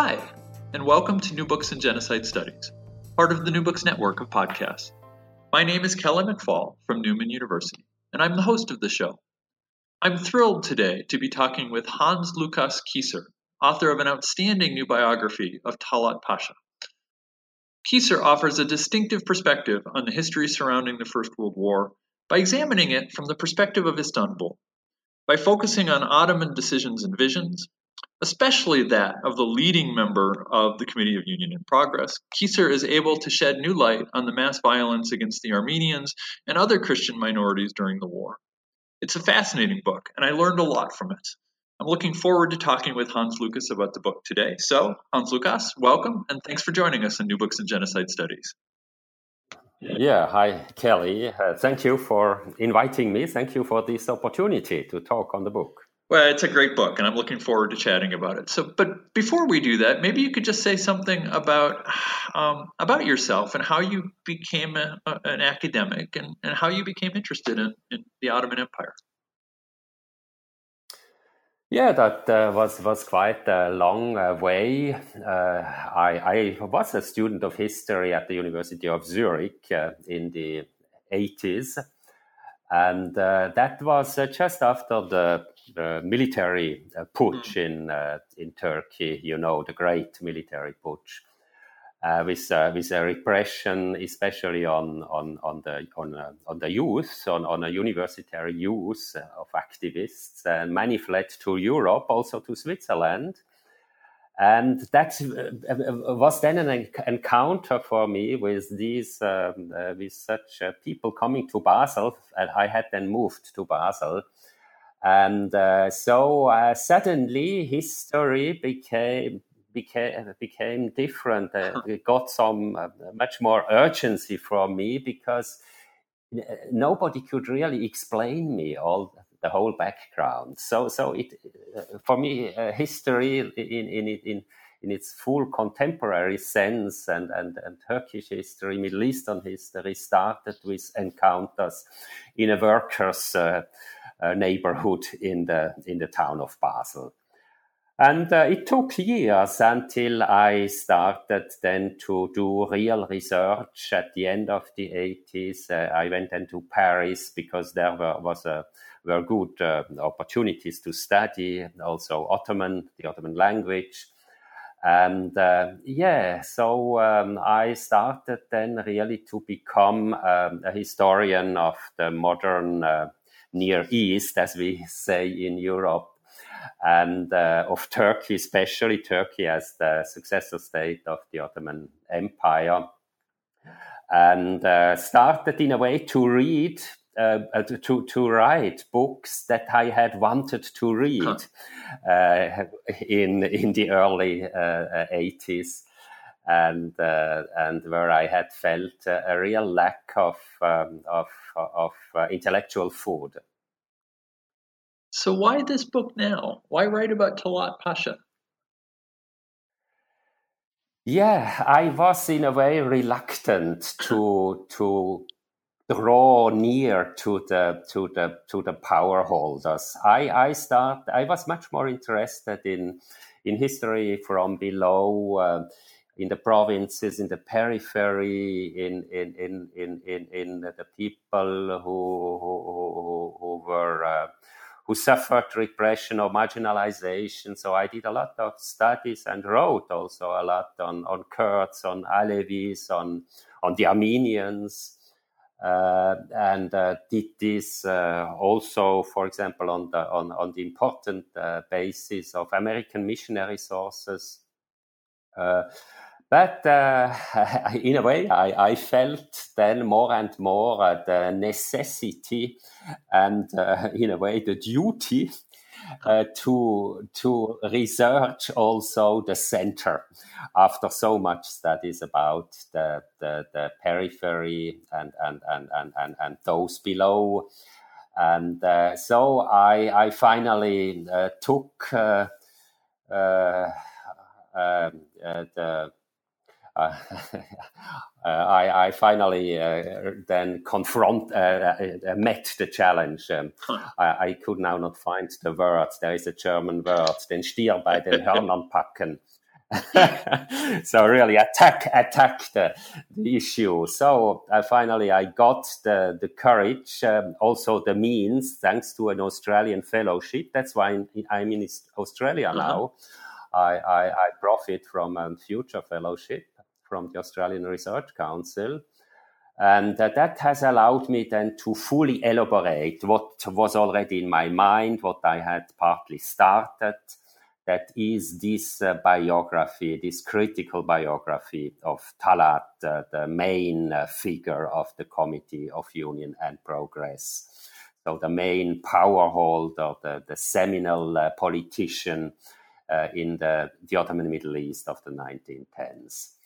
Hi, and welcome to New Books in Genocide Studies, part of the New Books Network of podcasts. My name is Kelly McFall from Newman University, and I'm the host of the show. I'm thrilled today to be talking with Hans Lukas Kieser, author of an outstanding new biography of Talat Pasha. Kieser offers a distinctive perspective on the history surrounding the First World War by examining it from the perspective of Istanbul, by focusing on Ottoman decisions and visions, especially that of the leading member of the Committee of Union and Progress, Kieser is able to shed new light on the mass violence against the Armenians and other Christian minorities during the war. It's a fascinating book, and I learned a lot from it. I'm looking forward to talking with Hans Lukas about the book today. So, Hans Lukas, welcome, and thanks for joining us in New Books in Genocide Studies. Yeah, hi, Kelly. Uh, thank you for inviting me. Thank you for this opportunity to talk on the book. Well, it's a great book, and I'm looking forward to chatting about it. So, but before we do that, maybe you could just say something about um, about yourself and how you became a, a, an academic and, and how you became interested in, in the Ottoman Empire. Yeah, that uh, was was quite a long uh, way. Uh, I, I was a student of history at the University of Zurich uh, in the 80s, and uh, that was uh, just after the the military uh, putsch mm. in uh, in Turkey. You know the great military putsch uh, with with a repression, especially on on on the on on the youth, on on a university youth of activists, and many fled to Europe, also to Switzerland. And that uh, was then an encounter for me with these, um, uh, with such uh, people coming to Basel. And I had then moved to Basel and uh, so uh, suddenly history became became became different. Uh, it got some uh, much more urgency from me because uh, nobody could really explain me all the whole background. So so it uh, for me history in in in in its full contemporary sense and, and, and Turkish history, Middle Eastern history started with encounters in a workers' uh, neighborhood in the in the town of Basel. And uh, it took years until I started then to do real research. At the end of the 80s, uh, I went into Paris because there were, was a, were good uh, opportunities to study also Ottoman, the Ottoman language. And uh, yeah, so um, I started then really to become um, a historian of the modern uh, Near East, as we say in Europe, and uh, of Turkey, especially Turkey as the successor state of the Ottoman Empire, and uh, started in a way to read. Uh, uh to to write books that I had wanted to read huh. Uh, in in the early uh, eighties, and and where I had felt a real lack of um, of of uh, intellectual food. So, why this book now? Why write about Talat Pasha? Yeah, I was in a way reluctant to to draw near to the to the to the power holders. I I start. I was much more interested in in history from below. Uh, in the provinces, in the periphery, in in in in in, in the people who who, who were uh, who suffered repression or marginalization. So I did a lot of studies and wrote also a lot on on Kurds, on Alevis, on on the Armenians. Uh, and uh, did this uh, also, for example, on the on, on the important uh, basis of American missionary sources. But uh, in a way, I, I, felt then more and more uh, the necessity and, uh, in a way, the duty uh, to to research also the center after so much studies about the the, the periphery and and, and and and and those below. And uh, so I I finally uh, took um, the uh, I, I, finally uh, then confront uh, met the challenge. Um, I, I, could now not find the words. There is a German word, den Stier bei den Hörnern packen. so really attack attack the, the issue. So I finally I got the the courage, um, also the means, thanks to an Australian fellowship. That's why I'm in Australia uh-huh. now. I, I, I profit from a future fellowship from the Australian Research Council. And uh, that has allowed me then to fully elaborate what was already in my mind, what I had partly started. That is this uh, biography, this critical biography of Talat, uh, the main uh, figure of the Committee of Union and Progress. So, the main power holder, the, the seminal uh, politician uh, in the, the Ottoman Middle East of the 1910s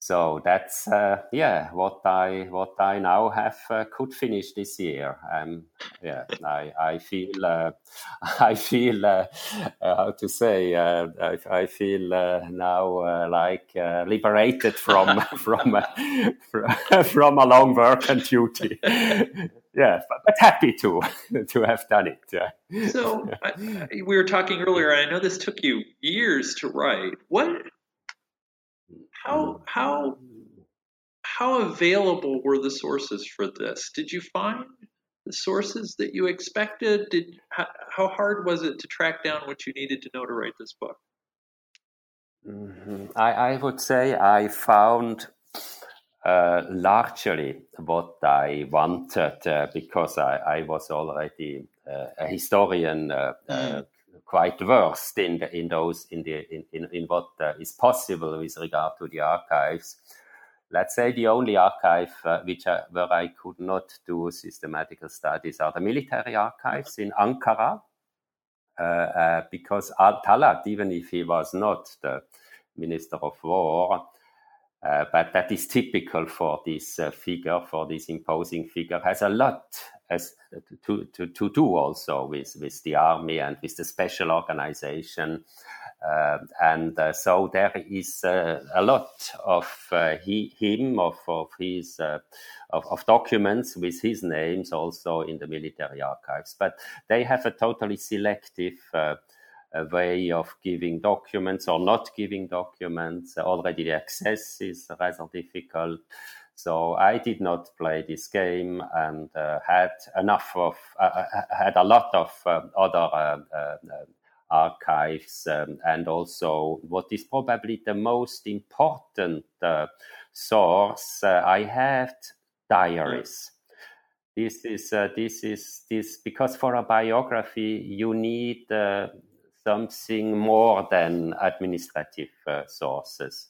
so that's uh, yeah what I what I now have uh, could finish this year. Um, yeah, I I feel uh, I feel uh, uh, how to say uh, I, I feel now like liberated from from from a long work and duty. yeah, but, but, happy to to have done it. Yeah. So I, we were talking earlier, and I know this took you years to write. What how how how available were the sources for this? Did you find the sources that you expected? Did how, how hard was it to track down what you needed to know to write this book? Mm-hmm. I, I would say I found uh, largely what I wanted uh, because I, I, was already uh, a historian uh, uh, mm quite versed in the, in those in the in, in, in what uh, is possible with regard to the archives. Let's say the only archive uh, which I, where I could not do systematical studies are the military archives in Ankara, uh, uh because Al Talat, even if he was not the minister of war, uh, but that is typical for this uh, figure, for this imposing figure, has a lot as to, to, to do also with, with the army and with the special organization. Uh, and uh, so there is uh, a lot of he, him, of, of his of, of, documents with his names also in the military archives. But they have a totally selective uh, way of giving documents or not giving documents. Already the access is rather difficult. So I did not play this game and uh, had enough of, uh, uh had a lot of uh, other uh, uh, archives um, and also what is probably the most important source. I had diaries. This is this is this because for a biography you need something more than administrative sources.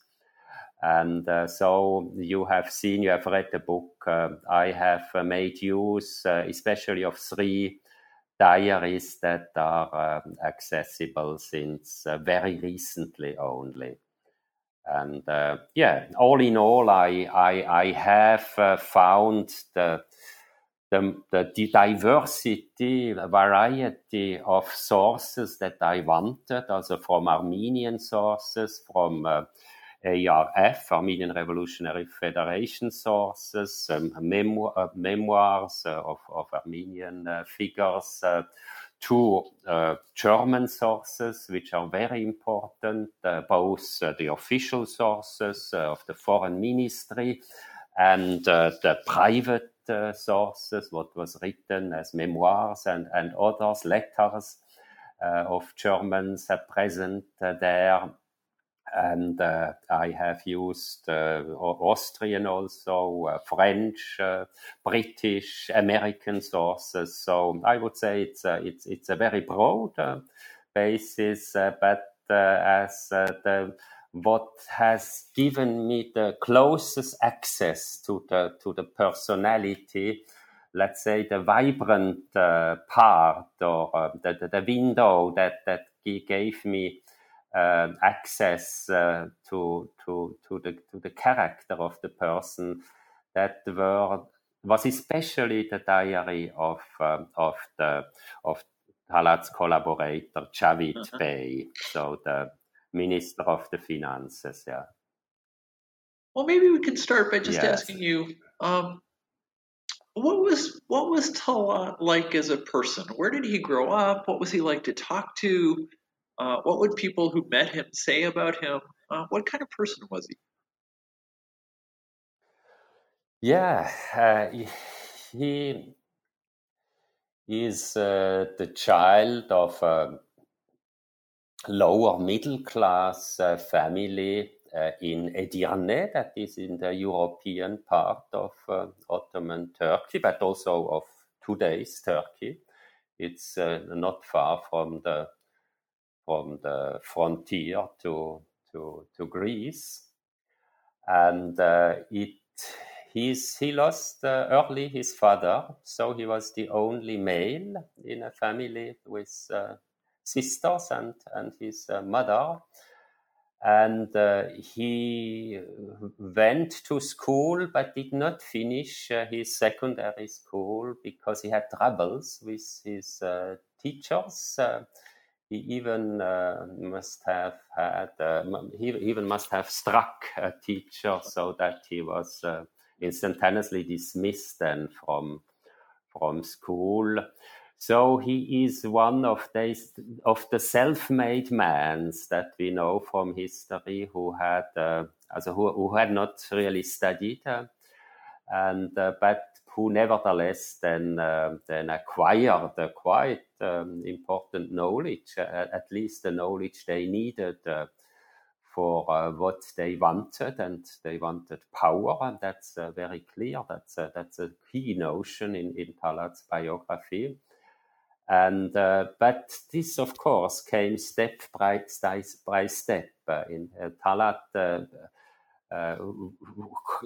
And uh, so you have seen, you have read the book. Uh, I have uh, made use, uh, especially of three diaries that are um, accessible since uh, very recently only. And uh, yeah, all in all, I I, I have found the, the the diversity, variety of sources that I wanted, also from Armenian sources, from ARF, Armenian Revolutionary Federation sources, um, memo- uh, memoirs uh, of, of, Armenian uh, figures, uh, two uh, German sources, which are very important, uh, both the official sources of the foreign ministry and the private sources, what was written as memoirs and, and others, letters of Germans present there and uh, I have used uh, Austrian also, uh, French, uh, British, American sources. So I would say it's a, it's it's a very broad uh, basis, uh, but as the what has given me the closest access to the to the personality let's say, the vibrant uh, part or uh, the, the window that, that he gave me uh, access to, to, to, the, to the character of the person that were, was especially the diary of, um, of, the, of Talat's collaborator, Javid uh-huh. Bey, so the Minister of the Finances, yeah. Well, maybe we could start by just yes. asking you, um, what was what was Talat like as a person? Where did he grow up? What was he like to talk to? Uh, what would people who met him say about him? Uh, what kind of person was he? Yeah, uh, he is uh, the child of a lower middle class uh, family uh, in Edirne, that is in the European part of uh, Ottoman Turkey, but also of today's Turkey. It's uh, not far from the from the frontier to to, to Greece, and uh, it he's he lost uh, early his father, so he was the only male in a family with sisters and and his mother. And uh, he went to school but did not finish uh, his secondary school because he had troubles with his uh, teachers. Uh, he even uh, must have had uh, he even must have struck a teacher so that he was instantaneously dismissed then from from school so he is one of these of the self-made mans that we know from history who had uh, also who, who had not really studied uh, and uh, but who nevertheless then uh, then acquired a quite um, important knowledge uh, at least the knowledge they needed uh, for uh, what they wanted, and they wanted power, and that's uh, very clear. That's uh, that's a key notion in in Talat's biography. And uh, but this, of course, came step by, by step. Uh, in uh, Talat uh,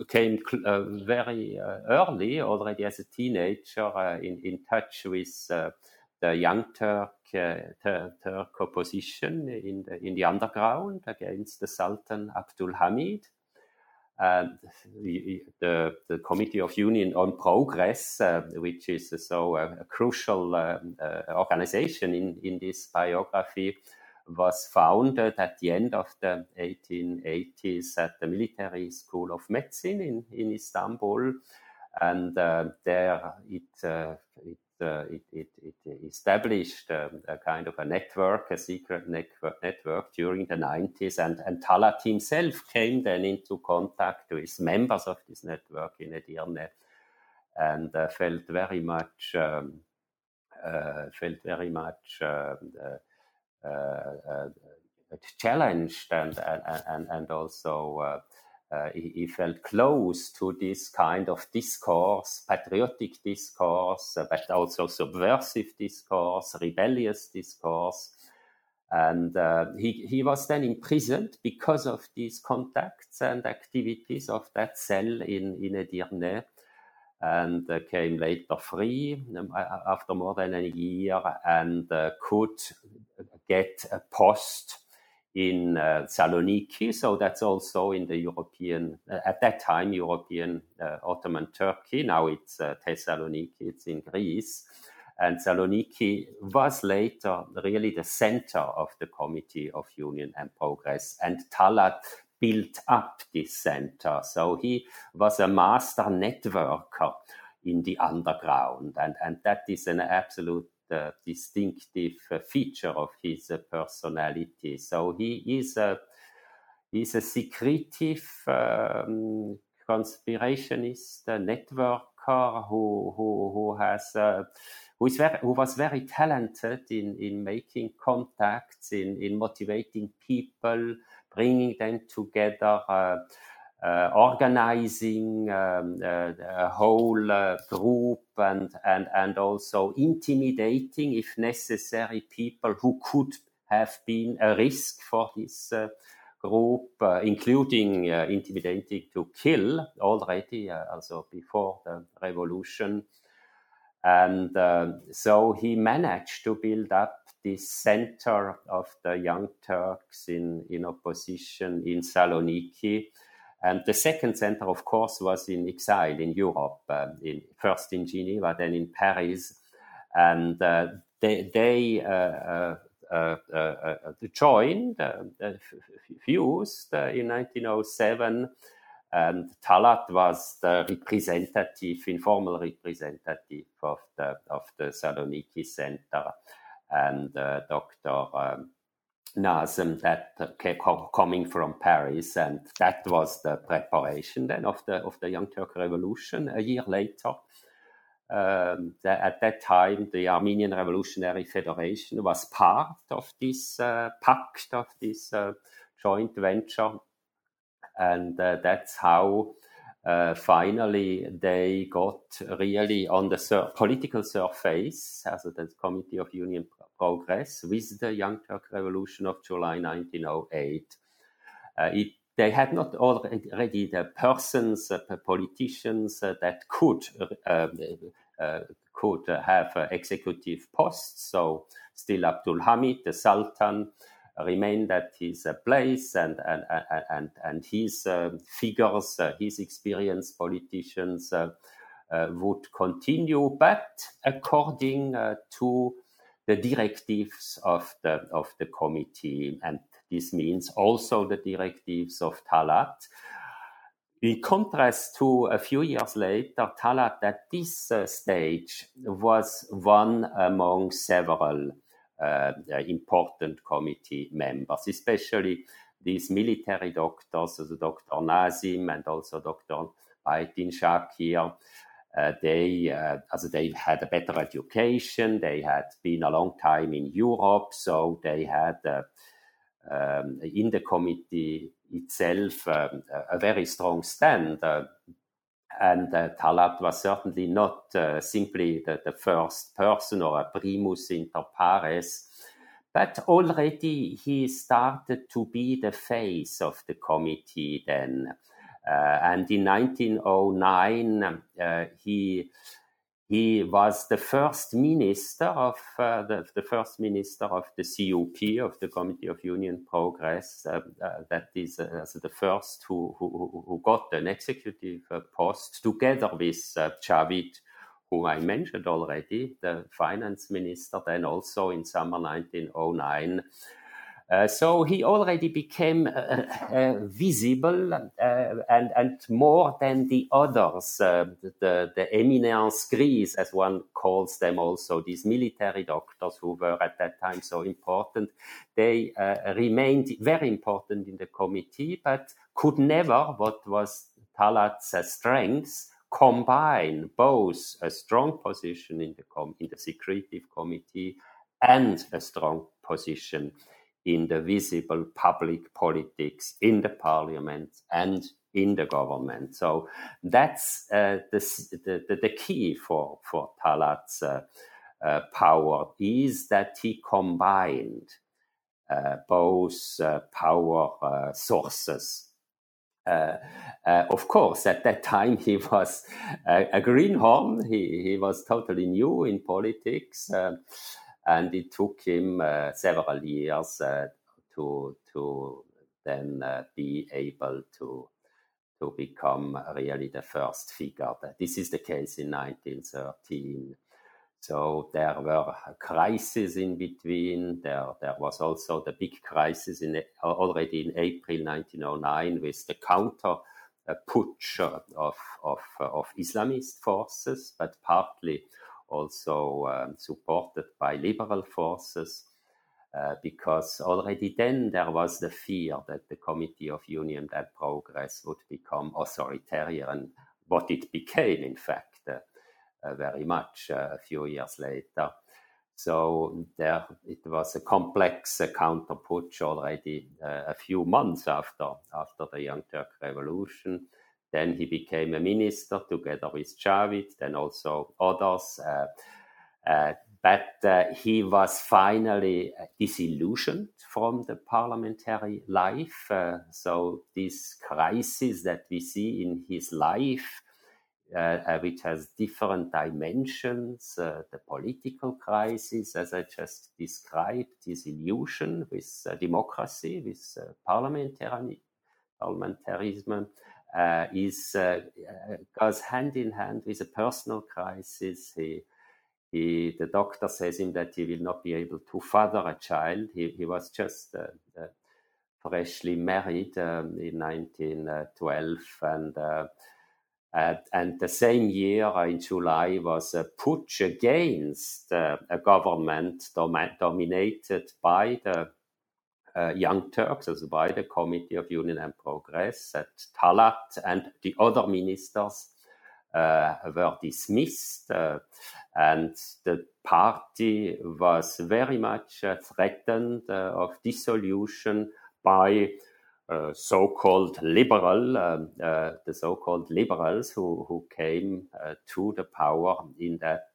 came very early, already as a teenager, in, in touch with the Young Turk, Turk opposition in the, in the underground against the Sultan Abdul Hamid and the, the, the, Committee of Union on Progress, uh, which is uh, so a, a crucial uh, uh, organization in, in this biography, was founded at the end of the 1880s at the Military School of Medicine in, in Istanbul. And uh, there it, uh, it uh, it, it, it, established um, a kind of a network, a secret network, network during the 90s. And, and Talat himself came then into contact with members of this network in Edirne and uh, felt very much um, uh, felt very much um, uh, uh, challenged and, and, and, and also uh, he, he, felt close to this kind of discourse, patriotic discourse, uh, but also subversive discourse, rebellious discourse. And uh, he, he was then imprisoned because of these contacts and activities of that cell in, in Edirne and uh, came later free um, after more than a year and uh, could get a post in uh, Saloniki. So that's also in the European, uh, at that time, European uh, Ottoman Turkey. Now it's uh, Thessaloniki, it's in Greece. And Saloniki was later really the center of the Committee of Union and Progress. And Talat built up this center. So he was a master networker in the underground. And, and that is an absolute uh, distinctive uh, feature of his uh, personality. So he is a he's a secretive um, conspirationist, a networker who who who has. who, is very, who was very talented in, in making contacts, in, in motivating people, bringing them together, uh, uh, organizing um, uh, a whole uh, group and, and, and also intimidating, if necessary, people who could have been a risk for this group, uh, including uh, intimidating to kill already, uh, also before the revolution. And uh, so he managed to build up this center of the Young Turks in, in opposition in Saloniki. And the second center, of course, was in exile in Europe, uh, in, first in Geneva, then in Paris. And uh, they, they uh, uh, uh, joined, fused in 1907 and Talat was the representative, informal representative of the of the Saloniki Center, and uh, Dr. Um, Nazim that uh, coming from Paris, and that was the preparation then of the of the Young Turk Revolution. A year later, um, the, at that time, the Armenian Revolutionary Federation was part of this uh, pact of this uh, joint venture and uh, that's how uh, finally they got really on the sur- political surface as the Committee of Union Progress with the Young Turk Revolution of July 1908. Uh, it, they had not already the persons, uh, politicians uh, that could uh, could have executive posts. So still Abdul Hamid, the Sultan, remained at his uh, place and and and and his uh, figures, uh, his experienced politicians would continue, but according to the directives of the of the committee, and this means also the directives of Talat. In contrast to a few years later, Talat at this uh, stage was one among several uh, important committee members, especially these military doctors, Dr. Nazim and also Dr. Bahaeddin Shakir. Uh, they, uh, as they had a better education, they had been a long time in Europe, so they had uh, um, in the committee itself um, a very strong stand. Uh, and uh, Talat was certainly not uh, simply the, the, first person or a primus inter pares, but already he started to be the face of the committee then. Uh, and in 1909, uh, he he was the first minister of uh, the, the, first minister of the CUP of the Committee of Union Progress. Uh, uh, that is uh, the first who, who, who got an executive post together with uh, Javid, whom I mentioned already, the finance minister. Then also in summer 1909. Uh, so he already became uh, uh, visible and, and more than the others, the, the eminence grise, as one calls them also, these military doctors who were at that time so important, they remained very important in the committee, but could never, what was Talat's strength, combine both a strong position in the, com- in the secretive committee and a strong position in the visible public politics in the parliament and in the government. So that's uh, the, the, the, key for, for Talat's uh, uh, power is that he combined uh, both uh, power uh, sources. of course, at that time he was a, greenhorn. He, he was totally new in politics and it took him uh, several years uh, to to then uh, be able to to become really the first figure. This is the case in 1913. So there were crises in between. There, there was also the big crisis in already in April 1909 with the counter putsch of, of, of Islamist forces, but partly also um, supported by liberal forces, uh, because already then there was the fear that the Committee of Union and Progress would become authoritarian, what it became, in fact, uh, uh, very much uh, a few years later. So there, it was a complex uh, counter putsch already a few months after after the Young Turk Revolution. Then he became a minister together with Javid, then also others. Uh, uh, but uh, he was finally disillusioned from the parliamentary life. So, this crisis that we see in his life uh, which has different dimensions. Uh, the political crisis, as I just described, disillusion with uh, democracy, with parliamentary, parliamentarism, is goes hand in hand with a personal crisis. He, he, the doctor says him that he will not be able to father a child. He, he was just freshly married um, in 1912 and uh, uh, and the same year, uh, in July, was a putsch against uh, a government dom- dominated by the uh, Young Turks, also by the Committee of Union and Progress, that Talat and the other ministers uh, were dismissed, uh, and the party was very much threatened of dissolution by uh, so-called liberal, um, uh, the so-called liberals who, who came uh, to the power in that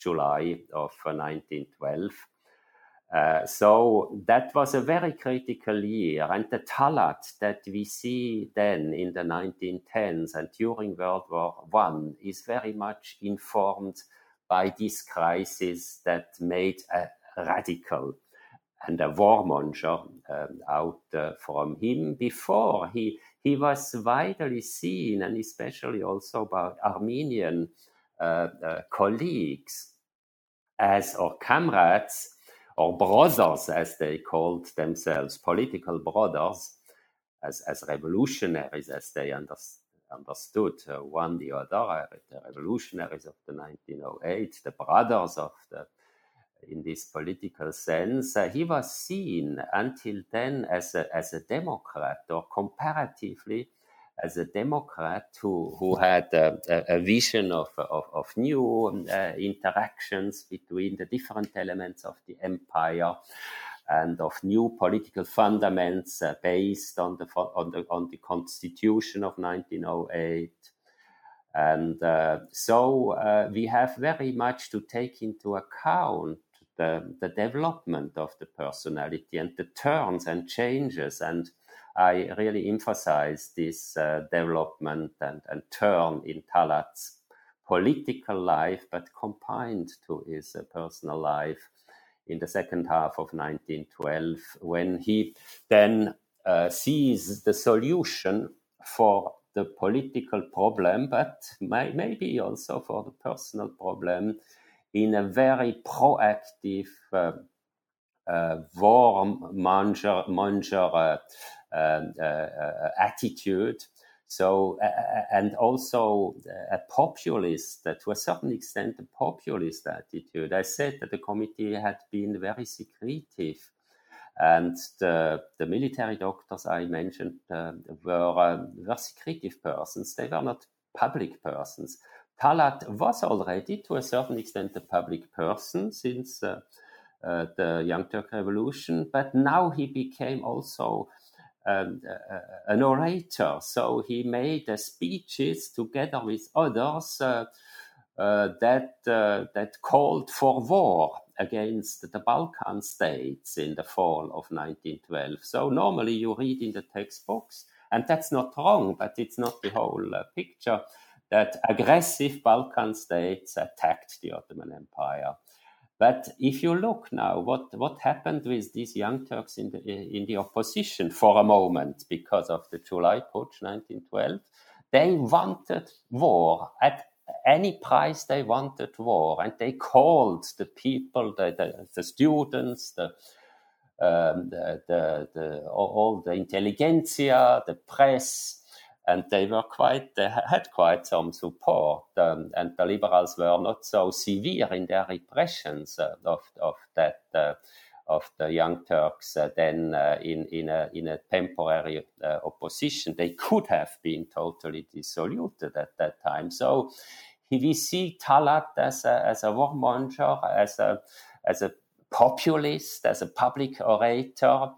July of 1912. Uh, so that was a very critical year. And the Talat that we see then in the 1910s and during World War I is very much informed by this crisis that made a radical and a warmonger um, out uh, from him. Before he he was widely seen, and especially also by Armenian uh, uh, colleagues, as or comrades or brothers, as they called themselves, political brothers, as as revolutionaries, as they understood understood uh, one the other, uh, the revolutionaries of the 1908, the brothers of the in this political sense. Uh, he was seen until then as a, as a Democrat, or comparatively as a Democrat who, who had a, a vision of, of, of new uh, interactions between the different elements of the empire and of new political fundaments uh, based on the, on, the, on the Constitution of 1908 and uh, so uh, we have very much to take into account the, the development of the personality and the turns and changes. And I really emphasize this uh, development and, and turn in Talat's political life, but combined to his uh, personal life in the second half of 1912, when he then uh, sees the solution for the political problem, but may, maybe also for the personal problem in a very proactive, uh, uh, warm manger, manger uh, attitude. So, and also a populist, to a certain extent, a populist attitude. I said that the committee had been very secretive and the, the military doctors I mentioned uh, were, uh, were secretive persons. They were not public persons. Talat was already, to a certain extent, a public person since uh, uh, the Young Turk Revolution, but now he became also um, uh, an orator. So he made speeches together with others uh, uh, that uh, that called for war against the Balkan states in the fall of 1912. So normally you read in the textbooks, and that's not wrong, but it's not the whole picture that aggressive Balkan states attacked the Ottoman Empire. But if you look now, what, what happened with these young Turks in the, in the opposition for a moment because of the July Putsch 1912? They wanted war at any price. They wanted war, and they called the people, the, the, the students, the, um, the, the, the, all the intelligentsia, the press, and they were quite they had quite some support. Um, and the liberals were not so severe in their repressions uh, of, of that uh, of the young Turks uh, then uh, in in a in a temporary uh, opposition. They could have been totally dissoluted at that time. So we see Talat as a as a warmonger as a as a populist as a public orator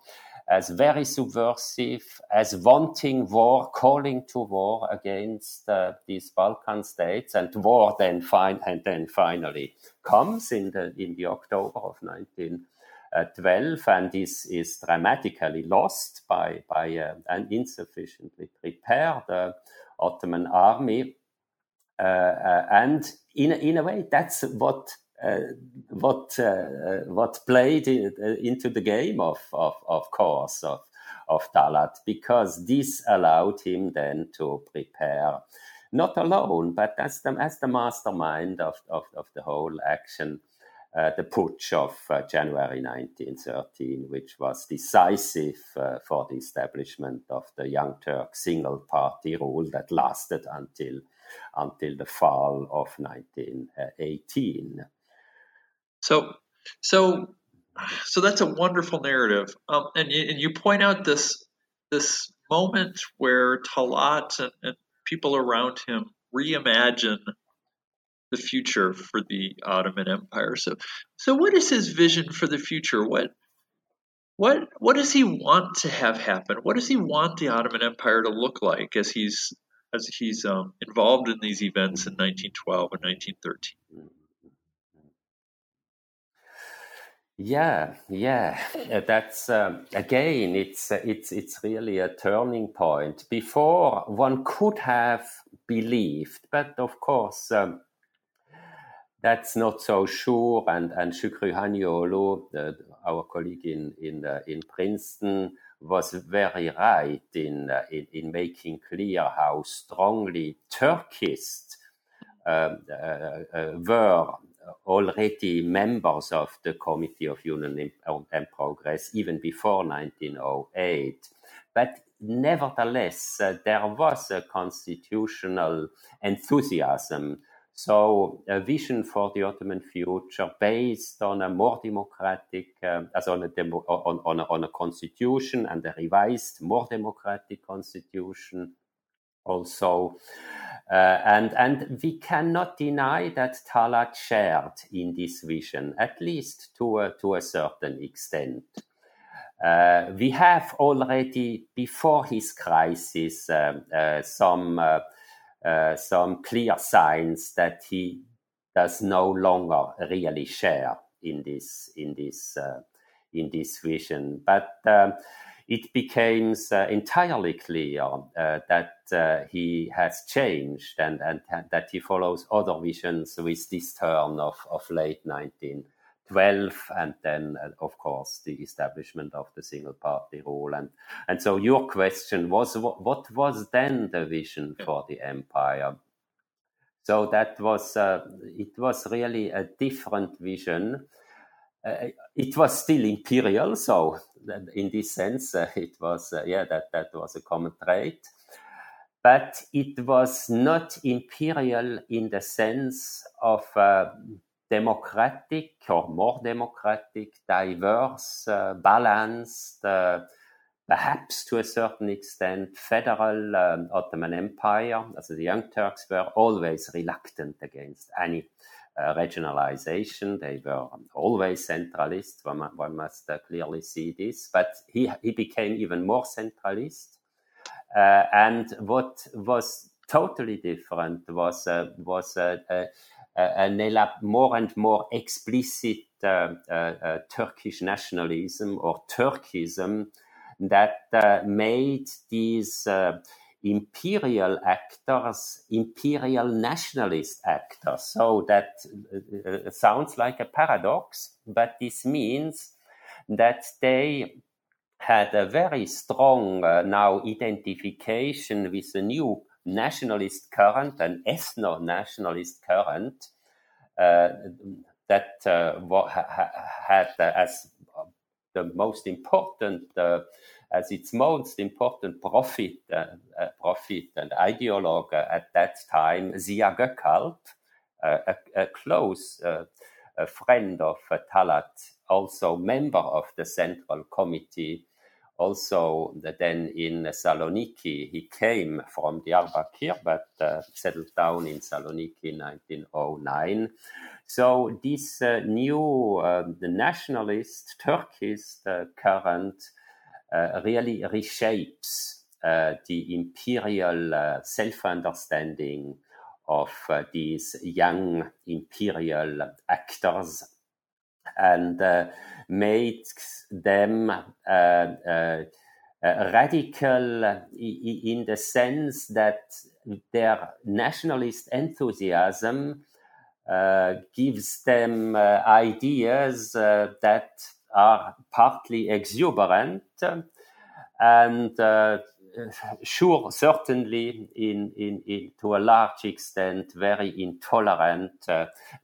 as very subversive, as wanting war, calling to war against uh, these Balkan states, and war then fin- and then finally comes in the in the October of 1912, and is is dramatically lost by by uh, an insufficiently prepared uh, Ottoman army. and in in a way, that's what uh, what uh, what played into the game of of, of course of of Talat because this allowed him then to prepare not alone but as the as the mastermind of of, of the whole action uh, the putsch of uh, January 1913, which was decisive uh, for the establishment of the Young Turk single party rule that lasted until, until the fall of 1918. So, so, so that's a wonderful narrative, um, and, and you point out this this moment where Talat and, and people around him reimagine the future for the Ottoman Empire. So, so what is his vision for the future? What what what does he want to have happen? What does he want the Ottoman Empire to look like as he's as he's um, involved in these events in 1912 and 1913? Yeah, yeah, that's um, again, it's uh, it's it's really a turning point. Before one could have believed, but of course. Um, that's not so sure. And, and Şükrü Hanioğlu, our colleague in, in, uh, in Princeton, was very right in, uh, in, in, making clear how strongly Turkists um, uh, uh, were already members of the Committee of Union and Progress even before 1908. But nevertheless, uh, there was a constitutional enthusiasm so a vision for the Ottoman future based on a more democratic, um, as on a, demo, on, on, a, on a constitution and a revised, more democratic constitution also. Uh, and, and we cannot deny that Talat shared in this vision, at least to a, to a certain extent. Uh, we have already, before his crisis, uh, uh some some clear signs that he does no longer really share in this in this uh, in this vision. But um, it becomes uh, entirely clear uh, that uh, he has changed and, and that he follows other visions with this turn of, of late 1912 and then of course the establishment of the single party rule. And and so your question was what, what was then the vision for the empire? So that was uh, it was really a different vision it was still imperial so in this sense uh, it was uh, yeah that that was a common trait but it was not imperial in the sense of uh, democratic or more democratic, diverse, uh, balanced, uh, perhaps to a certain extent federal um, Ottoman Empire. As the Young Turks were always reluctant against any uh, regionalization. They were always centralist. One, one must uh, clearly see this. But he, he became even more centralist. Uh, and what was totally different was uh, was an more and more explicit uh, uh, uh, Turkish nationalism or Turkism that made these imperial actors imperial nationalist actors. So that uh, sounds like a paradox, but this means that they had a very strong uh, now identification with the new nationalist current, an ethno nationalist current uh, that uh, had as the most important as its most important prophet, uh, uh, prophet and ideologue uh, at that time, Ziya Gökalp, a, a, close a friend of Talat, also member of the Central Committee also then in Saloniki, he came from Diyarbakir but uh, settled down in Saloniki in 1909. So this uh, new uh, the nationalist Turkish uh, current uh, really reshapes uh, the imperial self-understanding of these young imperial actors and makes them uh, uh, radical in the sense that their nationalist enthusiasm uh, gives them uh, ideas uh, that are partly exuberant and sure, certainly, in, in, in, to a large extent, very intolerant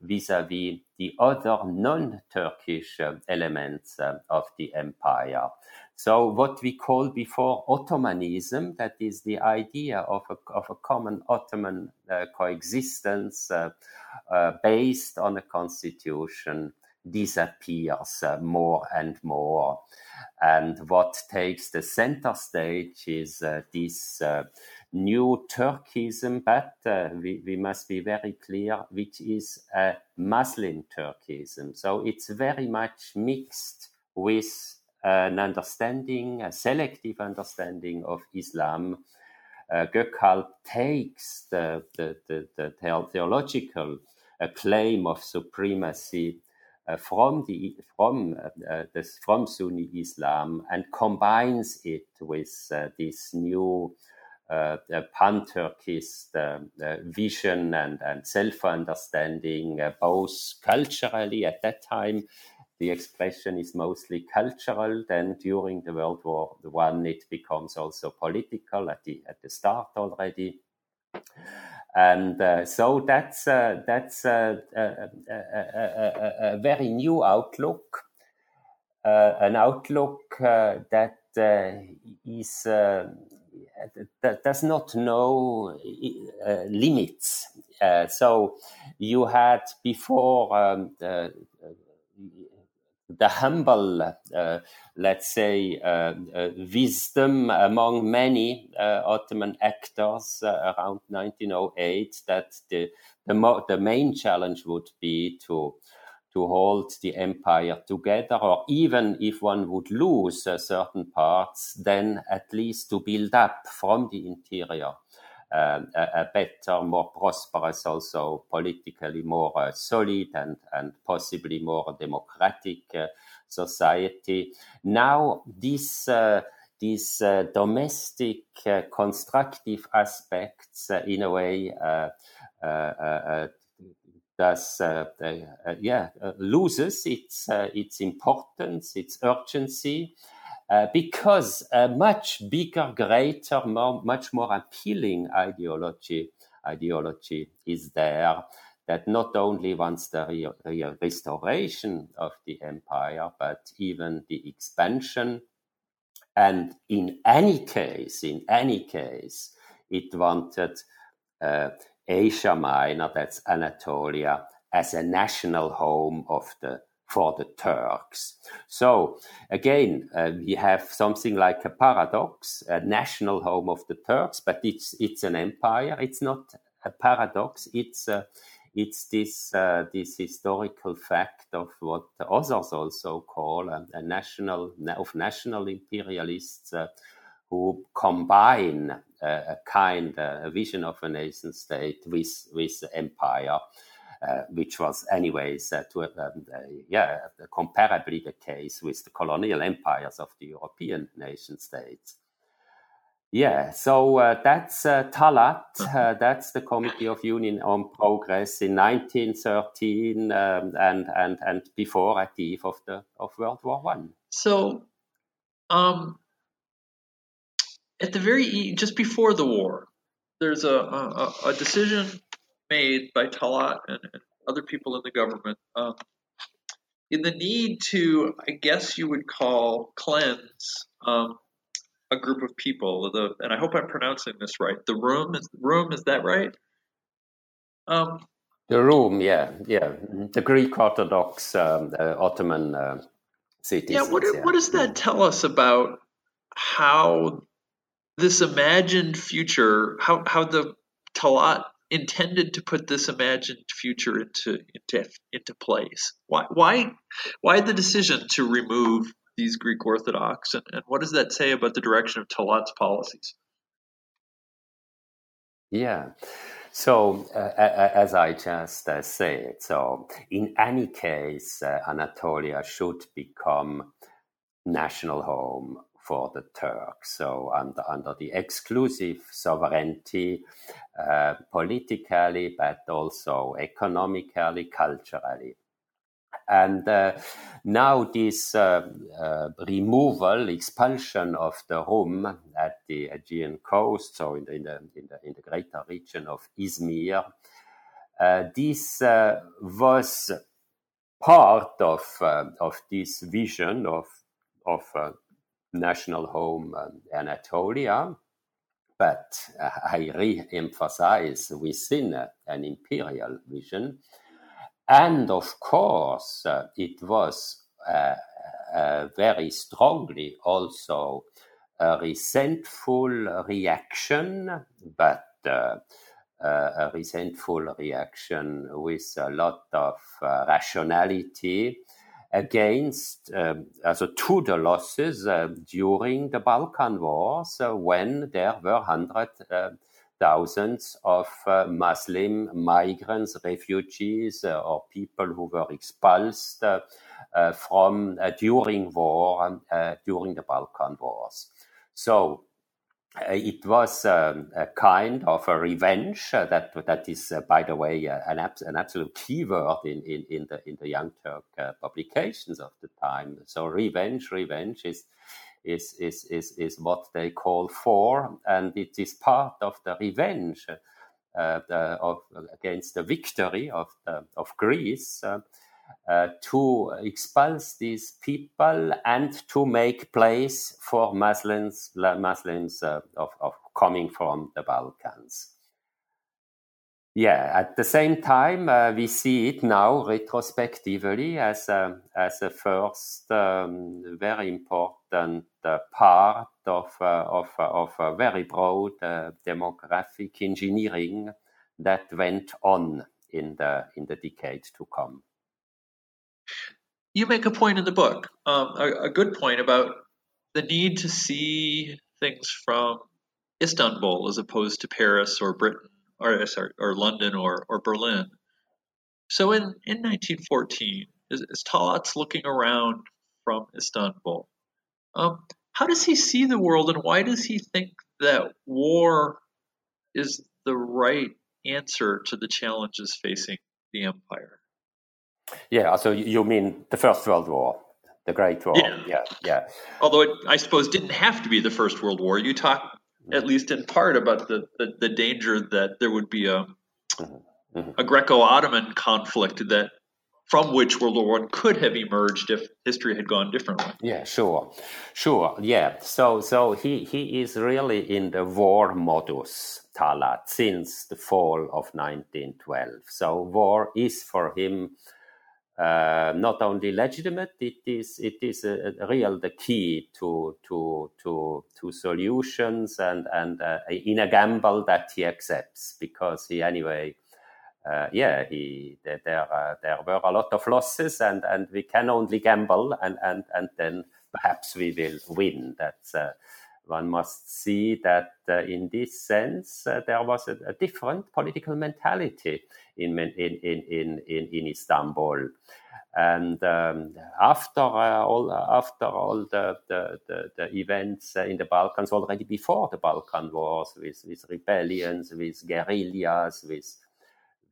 vis-à-vis the other non-Turkish uh, elements uh, of the empire. So, what we call before Ottomanism, that is the idea of a, of a common Ottoman uh, coexistence based on a constitution, disappears more and more. And what takes the center stage is uh, this uh, new Turkism, but uh, we, we must be very clear, which is a Muslim Turkism. So it's very much mixed with an understanding, a selective understanding of Islam. Uh, Gökalp takes the, the, the, the theological uh, claim of supremacy uh, from the from uh, this from Sunni Islam and combines it with this new uh, pan-Turkist vision and, and self-understanding, both culturally at that time. The expression is mostly cultural. Then during the World War One, it becomes also political at the at the start already and uh, so that's uh, that's uh, a, a, a, very new outlook, an outlook that is that does not know limits. so you had before um, the humble, uh, let's say, uh, uh, wisdom among many uh, Ottoman actors uh, around 1908 that the the, mo- the, main challenge would be to to hold the empire together, or even if one would lose uh, certain parts, then at least to build up from the interior uh, a, better, more prosperous, also politically more uh, solid and, and possibly more democratic uh, society. Now, this uh, these uh, domestic uh, constructive aspects, in a way, does yeah loses its its importance, its urgency, uh, because a much bigger, greater, more, much more appealing ideology ideology is there that not only wants the re- re- restoration of the empire, but even the expansion. And in any case, in any case, it wanted uh, Asia Minor, that's Anatolia, as a national home of the for the Turks. So again, uh, we have something like a paradox, a national home of the Turks, but it's it's an empire. It's not a paradox. It's uh, it's this uh, this historical fact of what others also call a, a national of national imperialists uh, who combine uh, a kind uh, a vision of a nation state with with empire which was anyways uh, to um, uh, yeah comparably the case with the colonial empires of the European nation states. Yeah, so uh, that's uh, Talat. Uh, that's the Committee of Union on Progress in 1913 um, and and and before at the eve of the of World War One. So, um, at the very just before the war, there's a a, a decision made by Talat and, and other people in the government um, in the need to, I guess you would call, cleanse um, a group of people. The and I hope I'm pronouncing this right. The Rum is Rum is that right? Um, the Rum, yeah, yeah. The Greek Orthodox um, uh, Ottoman uh, cities. Yeah, what, yeah. what does that tell us about how this imagined future, how how the Talat intended to put this imagined future into into into place? Why why why the decision to remove these Greek Orthodox, and, and what does that say about the direction of Talat's policies? Yeah. So, uh, as I just uh, said, so in any case, uh, Anatolia should become national home for the Turks. So under, under the exclusive sovereignty, uh, politically, but also economically, culturally. And uh, now this uh, uh, removal, expulsion of the Rum at the Aegean coast, so in the, in the, in the, in the greater region of Izmir, uh, this uh, was part of, of this vision of, of national home Anatolia. But I re-emphasize within an imperial vision and of course, uh, it was uh, uh, very strongly also a resentful reaction, but uh, a resentful reaction with a lot of uh, rationality against, um, also to the losses uh, during the Balkan Wars when there were 100 thousands of uh, Muslim migrants, refugees, uh, or people who were expelled uh, uh from uh, during war, uh, during the Balkan Wars. So Uh, it was um, a kind of a revenge uh, that that is, by the way, an, abs- an absolute keyword in, in, in the in the Young Turk publications of the time. So revenge, revenge is is, is, is, is what they call for, and it is part of the revenge uh, the, of, against the victory of, of Greece. Uh, to expulse these people and to make place for Muslims, Muslims uh, of, of coming from the Balkans. Yeah, at the same time, uh, we see it now retrospectively as a, as a first um, very important uh, part of, uh, of, uh, of a very broad demographic engineering that went on in the, in the decades to come. You make a point in the book, um, a, a good point about the need to see things from Istanbul as opposed to Paris or Britain or sorry, or London or, or Berlin. So in, in 1914, as, as Talat's looking around from Istanbul, um, how does he see the world and why does he think that war is the right answer to the challenges facing the empire? Yeah, so you mean the First World War, the Great War? Yeah, yeah. yeah. Although it, I suppose, didn't have to be the First World War. You talk at least in part, about the, the, the danger that there would be a, mm-hmm. a Greco-Ottoman conflict that from which World War One could have emerged if history had gone differently. Yeah, sure, sure. Yeah, so so he he is really in the war modus, Talat, since the fall of 1912. So war is for him uh, not only legitimate, it is it is a, a real the key to to to to solutions and and uh, in a gamble that he accepts because he anyway. Uh, yeah, he there there, uh, there were a lot of losses, and, and we can only gamble, and, and, and then perhaps we will win. That's uh, one must see that uh, in this sense uh, there was a, a, different political mentality in in in in in, in Istanbul. And um, after uh, all, after all the, the, the, the events uh, in the Balkans, already before the Balkan Wars, with, with rebellions, with guerrillas, with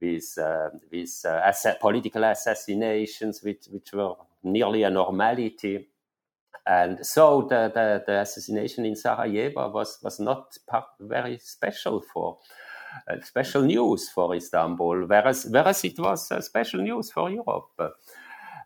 with uh, with uh, ass- political assassinations, which which were nearly a normality, and so the, the, the assassination in Sarajevo was was not part, very special for uh, special news for Istanbul, whereas whereas it was uh, special news for Europe.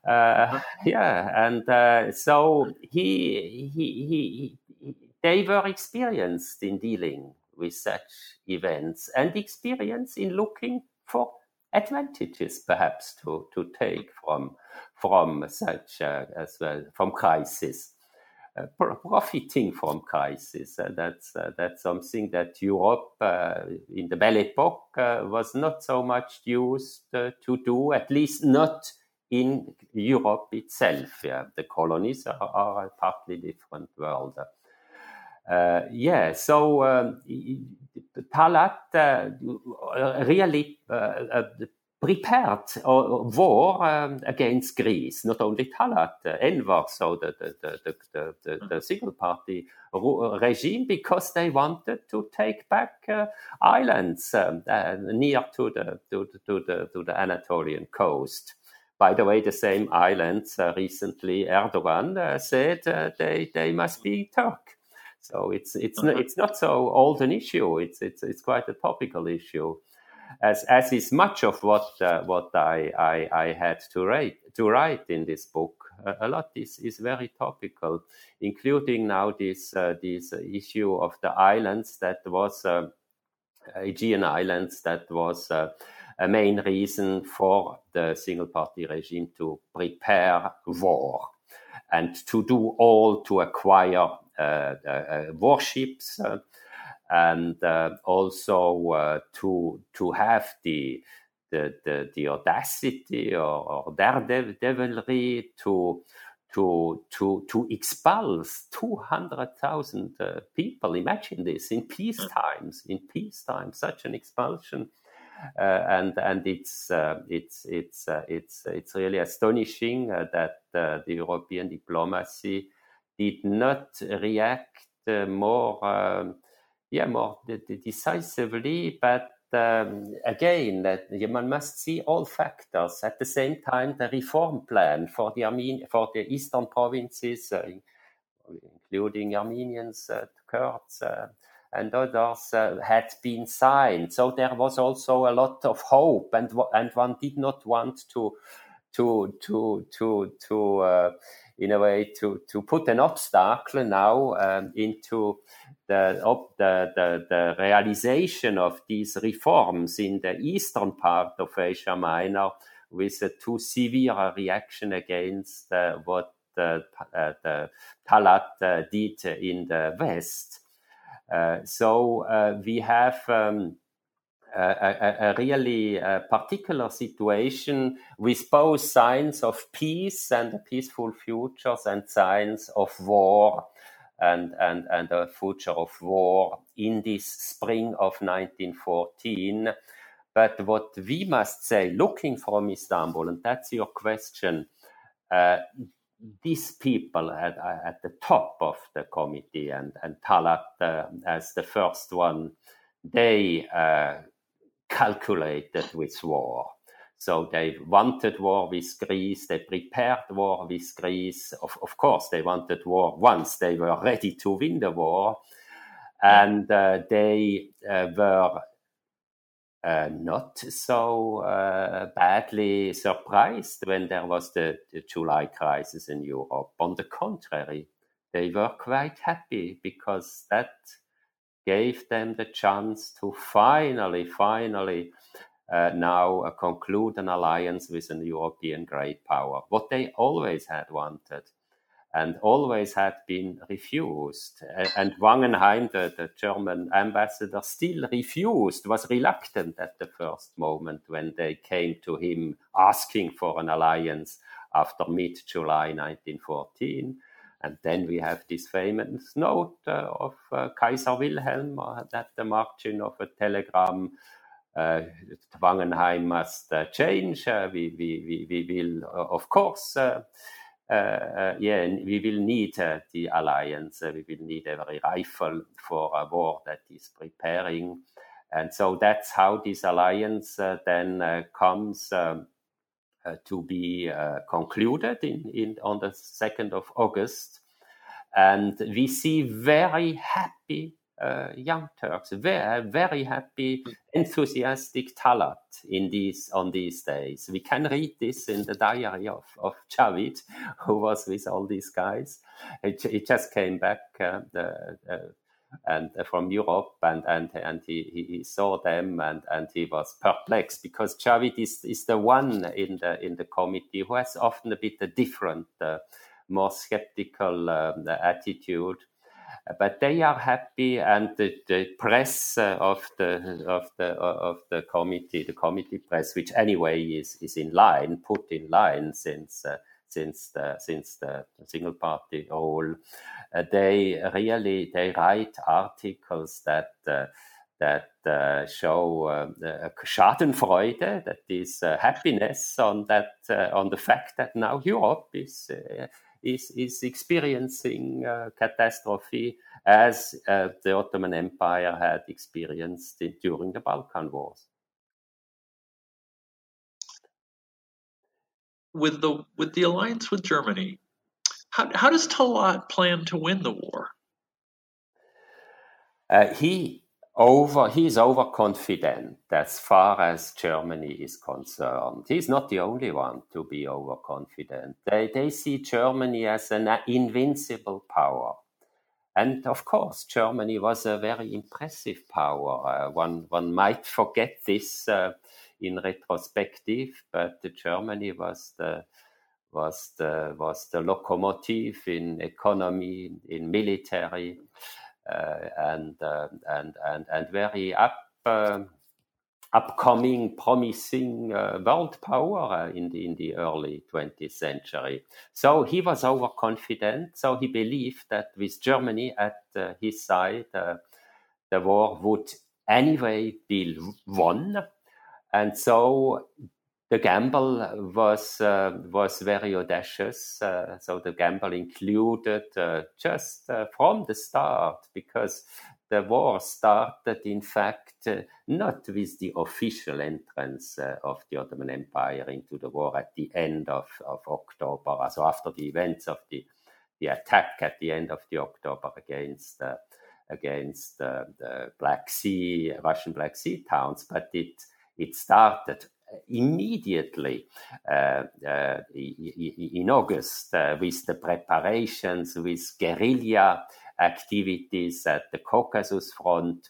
Uh, yeah, and uh, so he, he, he, he, they were experienced in dealing with such events and experience in looking for advantages, perhaps to, to take from from such uh, as well from crisis. Uh, profiting from crisis. Uh, that's uh, that's something that Europe uh, in the Belle Epoque was not so much used to do, at least not in Europe itself. Yeah, the colonies are, are a partly different world. Uh, yeah, so um, Talat uh, really uh, uh prepared uh, war um, against Greece, not only Talat, Enver, so the, the, the, the, the, the single party regime, because they wanted to take back uh, islands um, uh, near to the, to, to, the, to the Anatolian coast. By the way, the same islands uh, recently Erdogan uh, said they, they must be Turk. So it's it's uh-huh. it's not so old an issue. It's it's it's quite a topical issue as as is much of what uh, what I, I, I had to write to write in this book. Uh, a lot is is very topical, including now this uh, this issue of the islands that was uh, Aegean islands that was uh, a main reason for the single party regime to prepare war and to do all to acquire warships and uh, also uh, to to have the the the, the audacity or, or daredevilry to to to to expulse 200,000 uh, people. Imagine this in peace times in peace times such an expulsion. Uh, and and it's uh, it's it's uh, it's it's really astonishing that the European diplomacy did not react more um, yeah, more decisively. But um, again, one must see all factors at the same time. The reform plan for the Armen- for the eastern provinces, uh, including Armenians, uh, Kurds. Uh, and others uh, had been signed, so there was also a lot of hope, and and one did not want to to to to to uh, in a way to to put an obstacle now um, into the, the, the, the realization of these reforms in the eastern part of Asia Minor with a too severe reaction against uh, what the, uh, the Talat uh, did in the West. Uh, so uh, we have um, a, a, really uh, particular situation with both signs of peace and a peaceful futures and signs of war and, and, and a future of war in this spring of 1914. But what we must say, looking from Istanbul, and that's your question, uh, these people at, at the top of the committee and, and Talat uh, as the first one, they uh, calculated with war. So they wanted war with Greece, they prepared war with Greece. Of, of course, they wanted war once they were ready to win the war. And uh, they uh, were uh, not so uh, badly surprised when there was the, the July crisis in Europe. On the contrary, they were quite happy because that gave them the chance to finally, finally uh, now uh, conclude an alliance with an European great power, what they always had wanted and always had been refused. And Wangenheim, the, the, German ambassador, still refused, was reluctant at the first moment when they came to him asking for an alliance after mid July 1914. And then we have this famous note uh, of uh, Kaiser Wilhelm uh, at the margin of a telegram uh, Wangenheim must uh, change. Uh, we, we, we, we will, of course, yeah, we will need the alliance. we will need every rifle for a war that is preparing. And so that's how this alliance then comes um, to be concluded in, in, on the 2nd of August. And we see very happy uh, young Turks, very, very happy, enthusiastic Talat in these on these days. We can read this in the diary of, of Javid, who was with all these guys. He, he just came back uh, the, uh, and uh, from Europe, and and and he, he saw them, and and he was perplexed because Javid is is the one in the in the committee who has often a bit a different, uh, more skeptical um, attitude but they are happy, and the, the press uh, of the of the of the committee, the committee press, which anyway is is in line, put in line since. Uh, since the since the single party rule, uh, they really they write articles that uh, that uh, show uh, Schadenfreude, that is uh, happiness on that uh, on the fact that now Europe is uh, is is experiencing uh, catastrophe as the Ottoman Empire had experienced during the Balkan Wars. With the with the alliance with Germany, how how does Talat plan to win the war? he over he's overconfident as far as Germany is concerned. He's not the only one to be overconfident. They they see Germany as an invincible power. And of course, Germany was a very impressive power. Uh, one one might forget this uh, in retrospective, but Germany was the was the was the locomotive in economy, in military, uh, and, uh, and, and, and very up, um, upcoming, promising uh, world power in, the, in the early 20th century. So he was overconfident. So he believed that with Germany at his side, the war would anyway be won. And so the gamble was uh, was very audacious. Uh, so the gamble included uh, just uh, from the start, because the war started, in fact, uh, not with the official entrance uh, of the Ottoman Empire into the war at the end of, of October, so after the events of the the attack at the end of the October against against the Black Sea, Russian Black Sea towns, but it it started immediately uh, uh, in August uh, with the preparations, with guerrilla activities at the Caucasus front.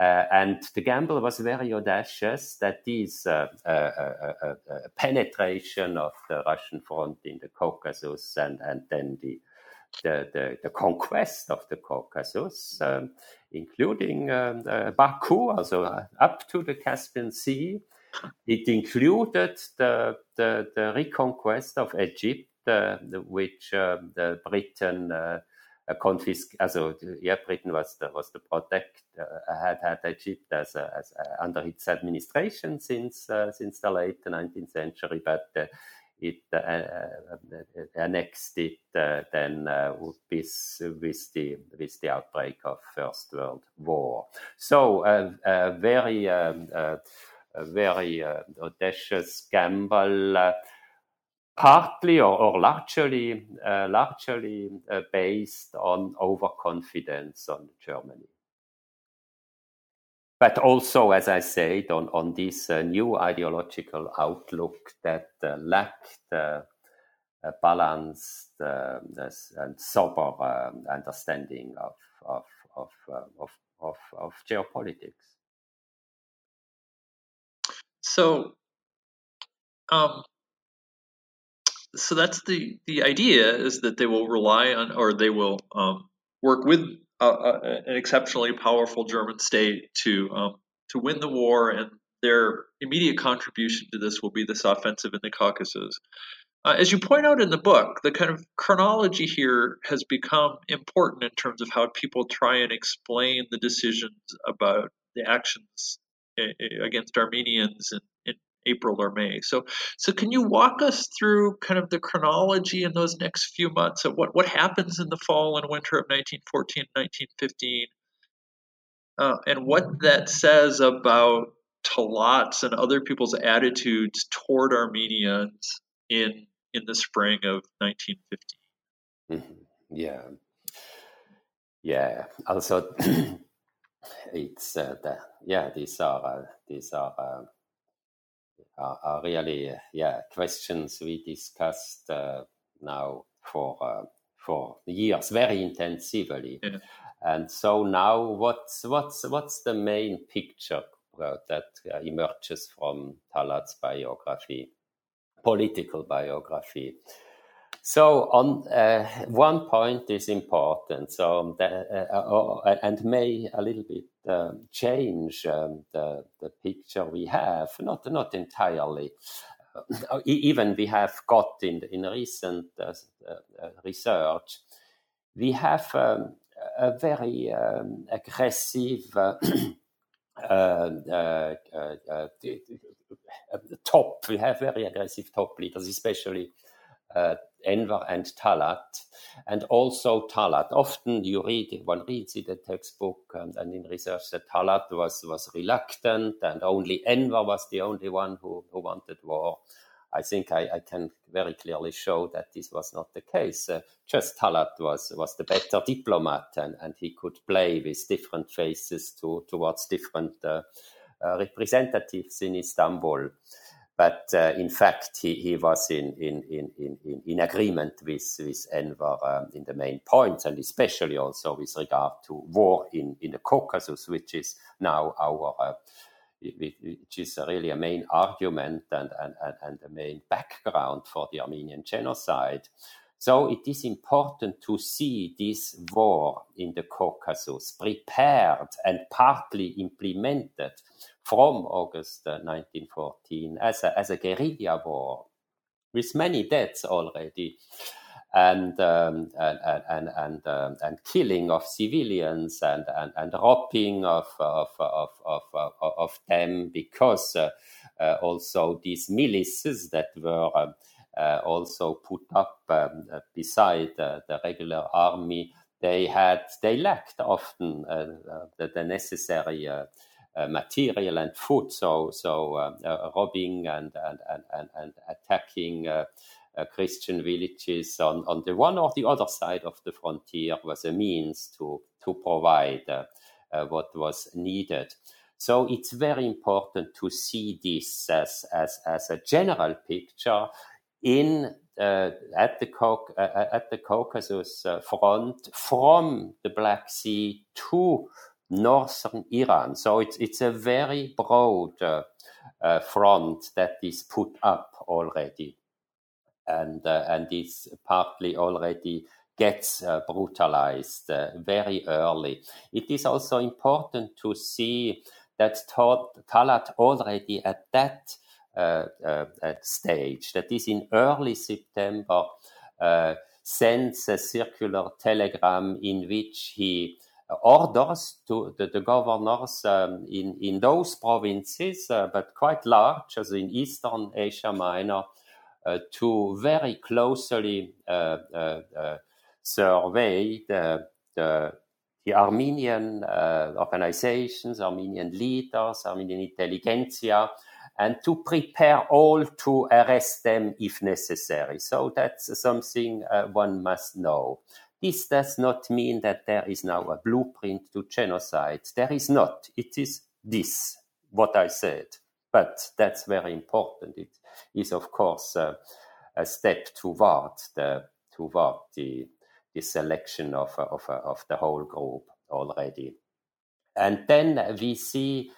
Uh, and the gamble was very audacious that this uh, uh, penetration of the Russian front in the Caucasus and, and then the, the, the, the conquest of the Caucasus, um, including um, Baku, also up to the Caspian Sea, it included the, the, the reconquest of Egypt, uh, which uh, the Britain uh, confisc- also yeah, Britain was the was the protect uh, had had Egypt as, a, as a, under its administration since uh, since the late 19th century, but uh, it annexed it then with with the with the outbreak of First World War. So very. Um, a very uh, audacious gamble, uh, partly or, or largely, uh, largely based on overconfidence on Germany but also, as I said, on, on this uh, new ideological outlook that uh, lacked uh, a balanced and sober understanding of, of, of, of, of, of geopolitics. So, um, so that's the the idea is that they will rely on or they will um, work with a, an exceptionally powerful German state to um, to win the war, and their immediate contribution to this will be this offensive in the Caucasus. Uh, as you point out in the book, the kind of chronology here has become important in terms of how people try and explain the decisions about the actions against Armenians in April or May. So, so can you walk us through kind of the chronology in those next few months of what, what happens in the fall and winter of 1914 1915, uh, and what that says about Talat's and other people's attitudes toward Armenians in in the spring of 1915? Mm-hmm. Yeah, yeah. Also. it's uh, the, yeah these are uh, these are, uh, are, are really yeah questions we discussed uh, now for uh, for years very intensively yeah. and so now what's what's what's the main picture uh, that emerges from Talat's biography political biography so on uh, one point is important. So uh, uh, and may a little bit um, change um, the the picture we have. Not not entirely. Uh, even we have got in in recent uh, uh, research, we have um, a very um, aggressive uh, uh, uh, the top. We have very aggressive top leaders, especially Enver and Talat, and also Talat. Often you read, one reads in the textbook and, and in research that Talat was, was reluctant and only Enver was the only one who, who wanted war. I think I, I, can very clearly show that this was not the case. Uh, just Talat was, was the better diplomat and, and he could play with different faces to, towards different uh, uh, representatives in Istanbul. But uh, in fact, he, he was in, in, in, in, in agreement with, with Enver um, in the main points, and especially also with regard to war in, in the Caucasus, which is now our uh, which is really a main argument and, and, and, and the main background for the Armenian genocide. So it is important to see this war in the Caucasus prepared and partly implemented from August 1914 uh, as a, as a guerrilla war with many deaths already and um, and and and, um, and killing of civilians and and, and robbing of of, of of of, of them because uh, uh, also these militias that were uh, uh also put up um, beside the regular army they had they lacked often uh, the, the, necessary uh, material and food so so robbing and and and, and attacking uh, Christian villages on, on the one or the other side of the frontier was a means to, to provide uh, uh, what was needed. So it's very important to see this as, as, as a general picture in uh, at the Cauc- uh, at the Caucasus uh, front from the Black Sea to northern Iran. So it's it's a very broad front that is put up already and uh, and this partly already gets uh, brutalized uh, very early. It is also important to see that Talat already at that uh, uh, stage, that is in early September, uh, sends a circular telegram in which he orders to the, the governors um, in, in those provinces, but quite large, as in eastern Asia Minor, uh, to very closely uh, uh, survey the, the, the Armenian organizations, Armenian leaders, Armenian intelligentsia, and to prepare all to arrest them if necessary. So that's something uh, one must know. This does not mean that there is now a blueprint to genocide. There is not. It is this, what I said. But that's very important. It is, of course, uh, a step toward the toward the the selection of of of the whole group already. And then we see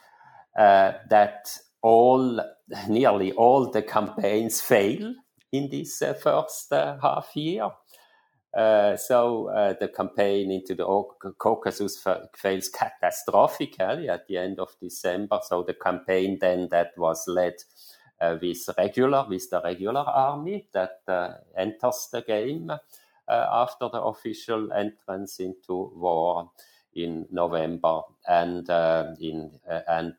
uh, that all nearly all the campaigns fail in this uh, first uh, half year. Uh, so uh, the campaign into the Caucasus fails catastrophically at the end of December. So the campaign then that was led uh, with regular with the regular army that uh, enters the game uh, after the official entrance into war in November, and uh, in and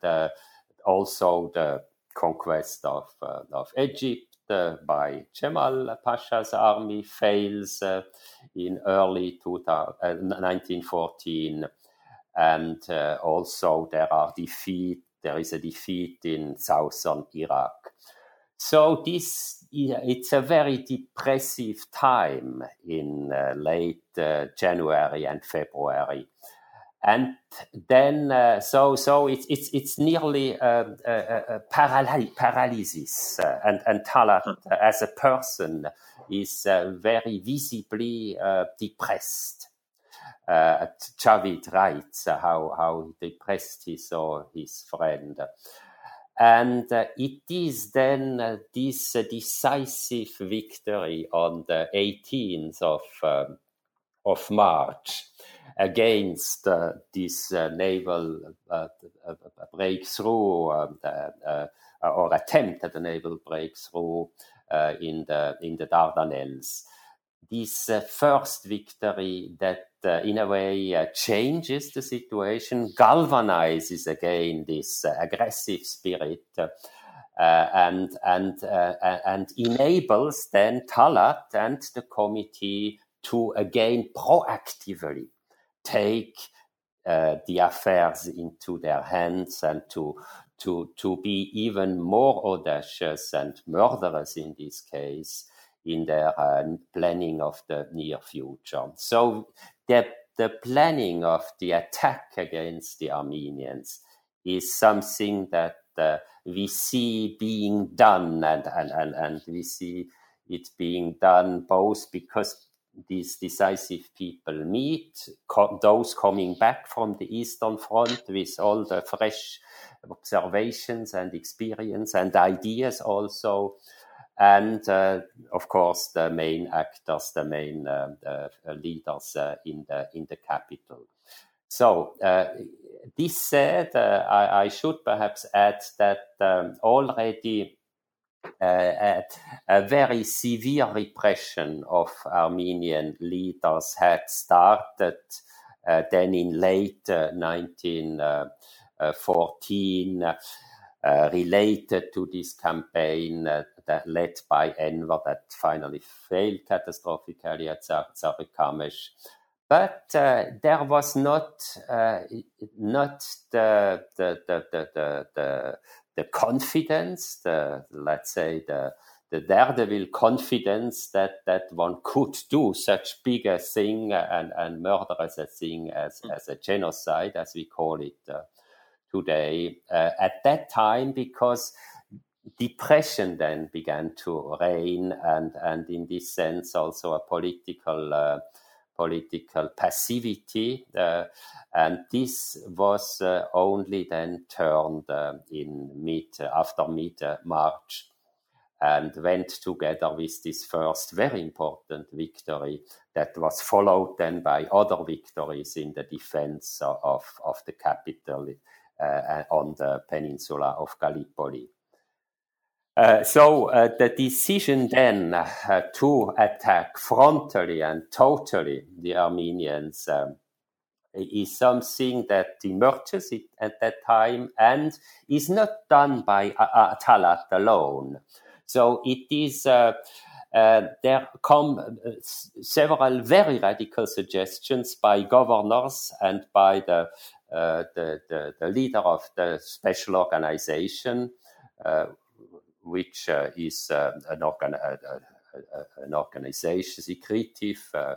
also the conquest of of Egypt by Cemal Pasha's army fails uh, in early 2000, uh, 1914, and also there are defeat. There is a defeat in southern Iraq. So this it's a very depressive time in uh, late uh, January and February and then uh, so so it's it's it's nearly a, a, a paral- paralysis uh, and and Talat uh, as a person is uh, very visibly uh, depressed. Uh, Javid writes how how depressed he saw his friend. And it is then this decisive victory on the 18th of, um, of March against uh, this uh, naval uh, breakthrough um, or attempt at a naval breakthrough in the in the Dardanelles. This first victory that uh, in a way uh, changes the situation, galvanizes again this uh, aggressive spirit, and and and enables then Talat and the committee to again proactively take the affairs into their hands and to to to be even more audacious and murderous in this case in their uh, planning of the near future. So the, the planning of the attack against the Armenians is something that uh, we see being done and, and, and, and we see it being done both because these decisive people meet co- those coming back from the Eastern Front with all the fresh observations and experience and ideas also and uh, of course the main actors, the main uh, uh, leaders uh, in the in the capital. So uh, this said, uh, I, I, should perhaps add that um, already. A very severe repression of Armenian leaders had started then in late 1914 uh, related to this campaign uh, that led by Enver that finally failed catastrophically at Sarikamish. But uh, there was not uh, not the, the, the, the, the confidence, the let's say the the daredevil confidence that, that one could do such big a thing and, and murderous a thing as, mm. as a genocide, as we call it uh, today uh, at that time because depression then began to reign and and in this sense also a political uh, political passivity uh, and this was uh, only then turned uh, in mid after mid march and went together with this first very important victory that was followed then by other victories in the defense of, of the capital uh, on the peninsula of Gallipoli. Uh, so uh, the decision then uh, to attack frontally and totally the Armenians um, is something that emerges at that time and is not done by Talat alone. So it is. Uh, there come uh, several very radical suggestions by governors and by the uh, the, the, the, leader of the special organization, uh, which uh, is an, organ- an organization, secretive, uh,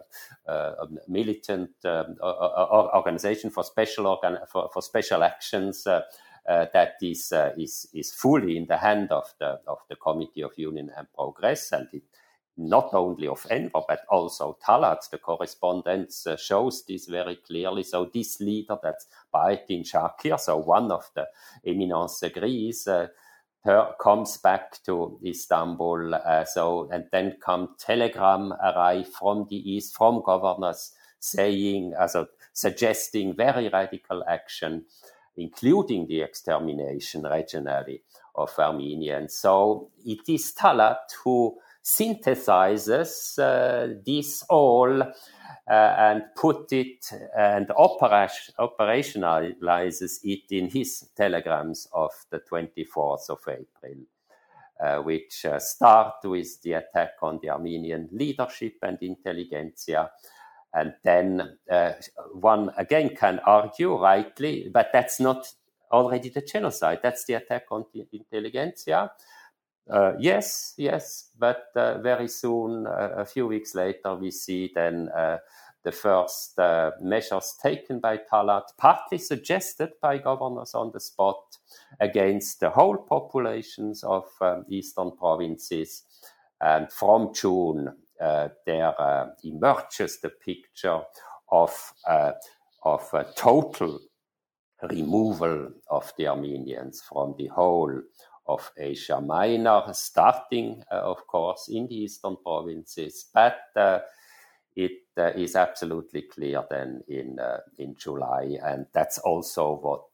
uh, militant um, organization for special organ- for, for special actions uh, that is is is fully in the hand of the of the Committee of Union and Progress, and it not only of Enver, but also Talat. The correspondence uh, shows this very clearly. So this leader, that's Bahaeddin Shakir, so one of the eminence gris, comes back to Istanbul. Uh, so and then come telegram arrive from the east, from governors saying, also suggesting very radical action, including the extermination regionally of Armenians. So it is Talat who synthesizes uh, this all and put it and operationalizes it in his telegrams of the 24th of April. Uh, which uh, start with the attack on the Armenian leadership and intelligentsia. And then uh, one again can argue rightly, but that's not already the genocide, that's the attack on the intelligentsia. Uh, yes, yes, but uh, very soon, uh, a few weeks later, we see then uh, the first uh, measures taken by Talat, partly suggested by governors on the spot, against the whole populations of um, eastern provinces. And from June, uh, there emerges the picture of, of a total removal of the Armenians from the whole of Asia Minor, starting, uh, of course, in the eastern provinces, but uh, it uh, is absolutely clear then in in July, and that's also what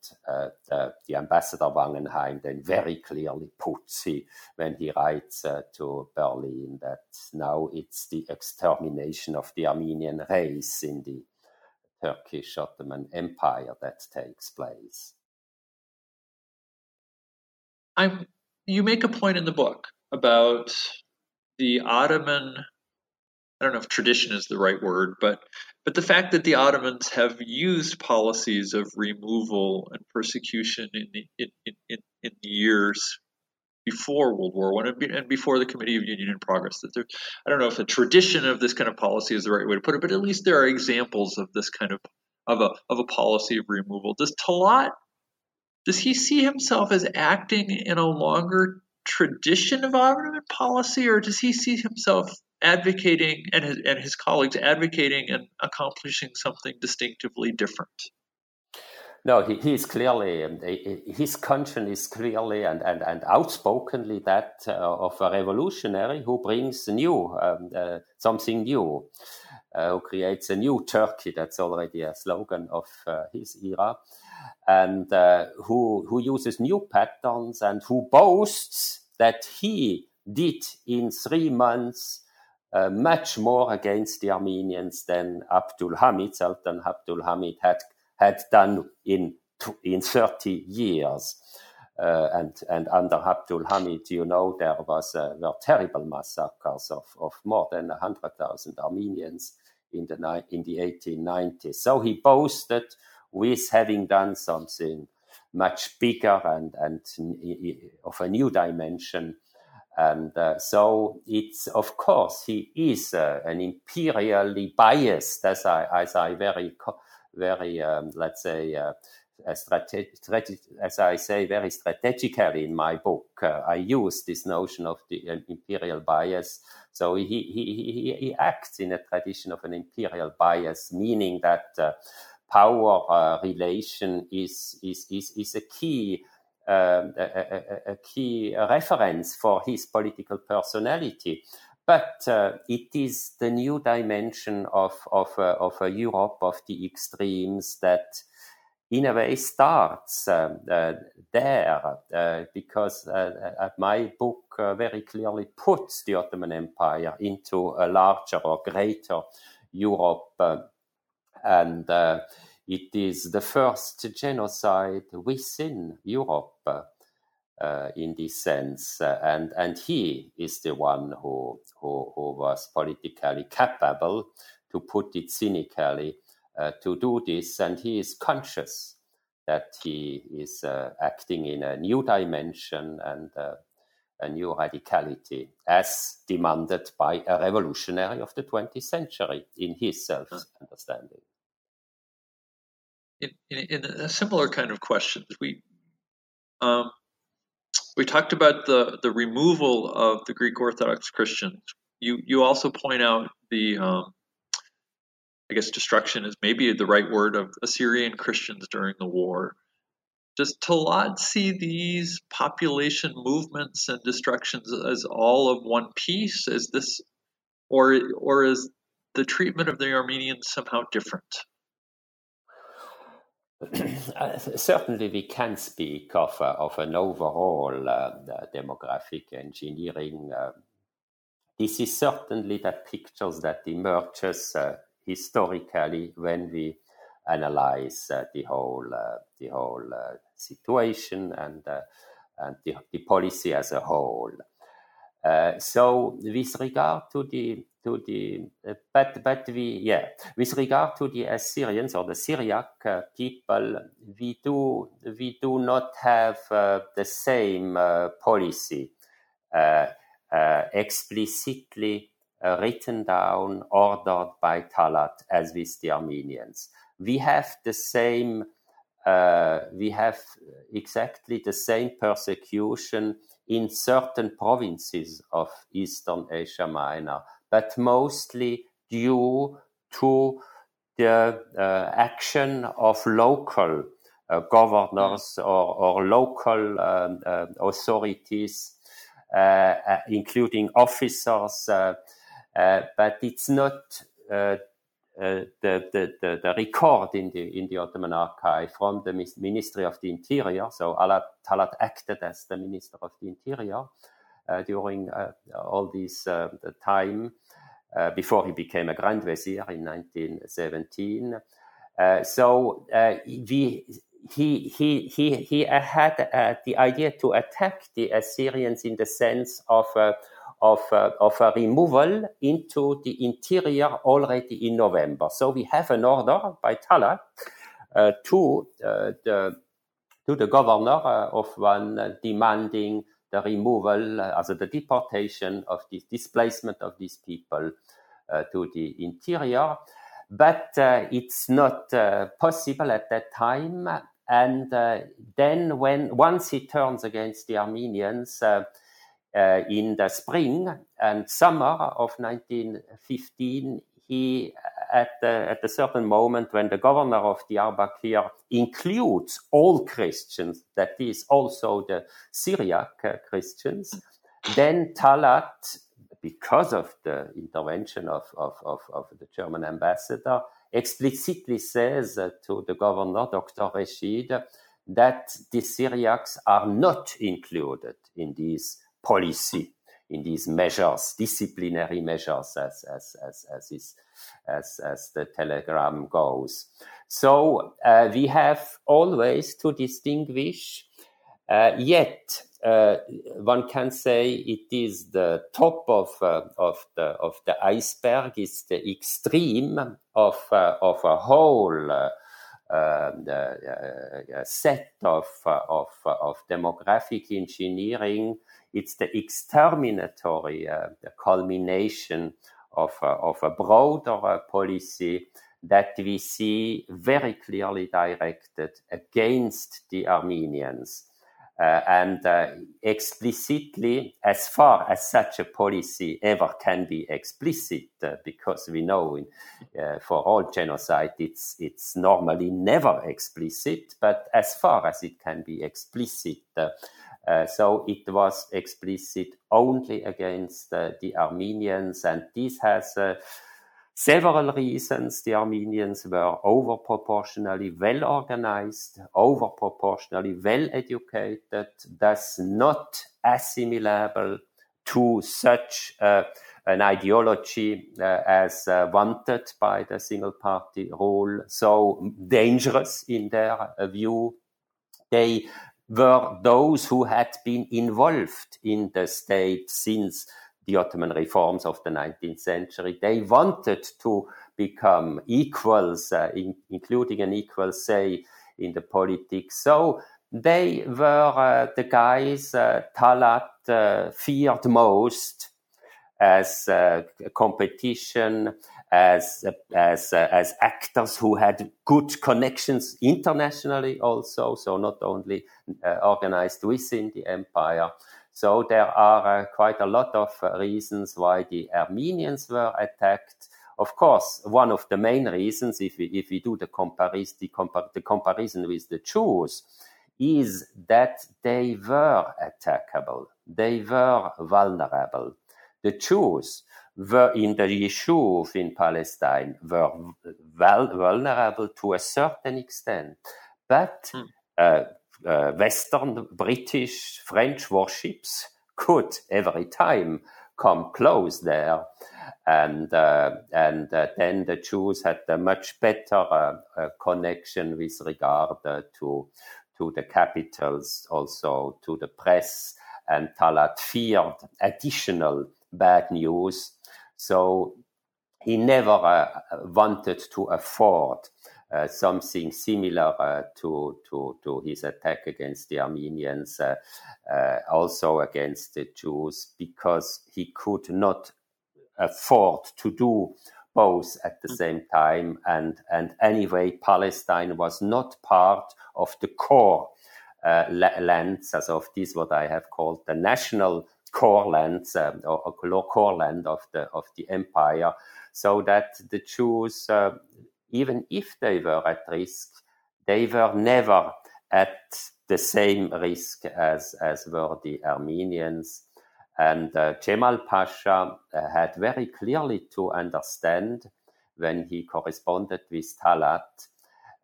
the, the, ambassador Wangenheim then very clearly puts he, when he writes to Berlin that now it's the extermination of the Armenian race in the Turkish Ottoman Empire that takes place. I'm. You make a point in the book about the Ottoman I don't know if tradition is the right word, but but the fact that the Ottomans have used policies of removal and persecution in the in, in, in the years before World War One and before the Committee of Union and Progress. That there, I don't know if a tradition of this kind of policy is the right way to put it, but at least there are examples of this kind of of a of a policy of removal. Does Talat does he see himself as acting in a longer tradition of Ottoman policy, or does he see himself advocating and his, and his colleagues advocating and accomplishing something distinctively different. No, he, is clearly, um, his conscience is clearly and, and, and outspokenly that uh, of a revolutionary who brings new, um, uh, something new, uh, who creates a new Turkey. That's already a slogan of uh, his era. And uh, who, who uses new patterns and who boasts that he did in three months uh, much more against the Armenians than Abdul Hamid, Sultan Abdul Hamid, had, had done in, in 30 years. Uh, and, and under Abdul Hamid, you know, there was uh, were terrible massacres of, of more than 100,000 Armenians in the, in the 1890s. So he boasted with having done something much bigger and, and of a new dimension and uh, so it's, of course, he is uh, an imperially biased, as I, as I very, very, um, let's say, uh, as I say very strategically in my book, uh, I use this notion of the uh, imperial bias. So he, he, he, he, acts in a tradition of an imperial bias, meaning that uh, power relation is, is, is, is a key um, a, a, a, key reference for his political personality. But uh, it is the new dimension of, of, uh, of a Europe of the extremes that, in a way, starts uh, there, uh, because uh, my book uh, very clearly puts the Ottoman Empire into a larger or greater Europe. And it is the first genocide within Europe uh, in this sense, uh, and and he is the one who, who who was politically capable, to put it cynically, uh, to do this, and he is conscious that he is uh, acting in a new dimension and uh, a new radicality, as demanded by a revolutionary of the 20th century in his self-understanding in, in, in a similar kind of question, we um, we talked about the the removal of the Greek Orthodox Christians. You you also point out the um, I guess destruction is maybe the right word of Assyrian Christians during the war. Does Talat see these population movements and destructions as all of one piece? Is this, or or is the treatment of the Armenians somehow different? Uh, certainly, we can speak of, uh, of an overall uh, demographic engineering. Uh, this is certainly the pictures that emerges uh, historically when we analyze the whole the whole situation and and the, the, policy as a whole. So, with regard to the to the uh, but but we yeah. With regard to the Assyrians or the Syriac uh, people we do we do not have uh, the same uh, policy uh, uh, explicitly written down ordered by Talat as with the Armenians. We have the same we have exactly the same persecution in certain provinces of Eastern Asia Minor but mostly due to the uh, action of local uh, governors mm. or, or local um, uh, authorities, uh, uh, including officers. Uh, but it's not the, the, the, the, record in the, in the Ottoman archive from the Ministry of the Interior. So Alat Talat acted as the Minister of the Interior uh, during uh, all this uh, time uh, before he became a Grand Vizier in 1917. so we, he, he, he, he had the idea to attack the Assyrians in the sense of of, uh, of a removal into the interior already in November. So we have an order by Tala uh, to, uh, the, to the governor uh, of one demanding the removal, uh, also the deportation of the displacement of these people uh, to the interior. But it's not possible at that time. And then, when once he turns against the Armenians, uh, in the spring and summer of 1915, he, at, the, at a certain moment when the governor of Diyarbakir includes all Christians, that is also the Syriac uh, Christians, then Talat, because of the intervention of, of, of, of the German ambassador, explicitly says uh, to the governor, Dr. Rashid, that the Syriacs are not included in these policy in these measures, disciplinary measures, as as as as is, as, as the telegram goes. So uh, we have always to distinguish. Uh, yet uh, one can say it is the top of uh, of the of the iceberg. It's the extreme of uh, of a whole. Uh, um, set of, of, of demographic engineering it's the exterminatory uh, the culmination of, uh, of a broader uh, policy that we see very clearly directed against the Armenians. Uh, and uh, explicitly, as far as such a policy ever can be explicit, uh, because we know in, for all genocide it's it's normally never explicit, but as far as it can be explicit, uh, so it was explicit only against uh, the Armenians, and this has uh, several reasons. The Armenians were over proportionally well organized, over proportionally well educated, thus not assimilable to such uh, an ideology uh, as wanted by the single party rule, so dangerous in their view. They were those who had been involved in the state since the Ottoman reforms of the 19th century. They wanted to become equals, uh, in, including an equal say in the politics. So they were uh, the guys uh, Talat uh, feared most as uh, competition as as uh, as actors who had good connections internationally also. So not only uh, organized within the empire. So there are quite a lot of reasons why the armenians were attacked. Of course one of the main reasons if we if we do the comparison the, compar- the comparison with the jews is that they were attackable. They were vulnerable the jews were in the Yishuv in Palestine were vulnerable to a certain extent, but hmm. uh, uh, Western, British, French warships could every time come close there, and uh, and uh, then the Jews had a much better uh, uh, connection with regard to to the capitals, also to the press, and Talat feared additional bad news so he never uh, wanted to afford uh, something similar uh, to, to, to his attack against the Armenians, uh, uh, also against the Jews, because he could not afford to do both at the mm. same time. And, and anyway, Palestine was not part of the core uh, lands, as of this, what I have called the national core lands um, or, or, core land of the of the empire, so that the Jews, uh, even if they were at risk, they were never at the same risk as as were the Armenians. And uh, Jemal Pasha uh, had very clearly to understand when he corresponded with Talat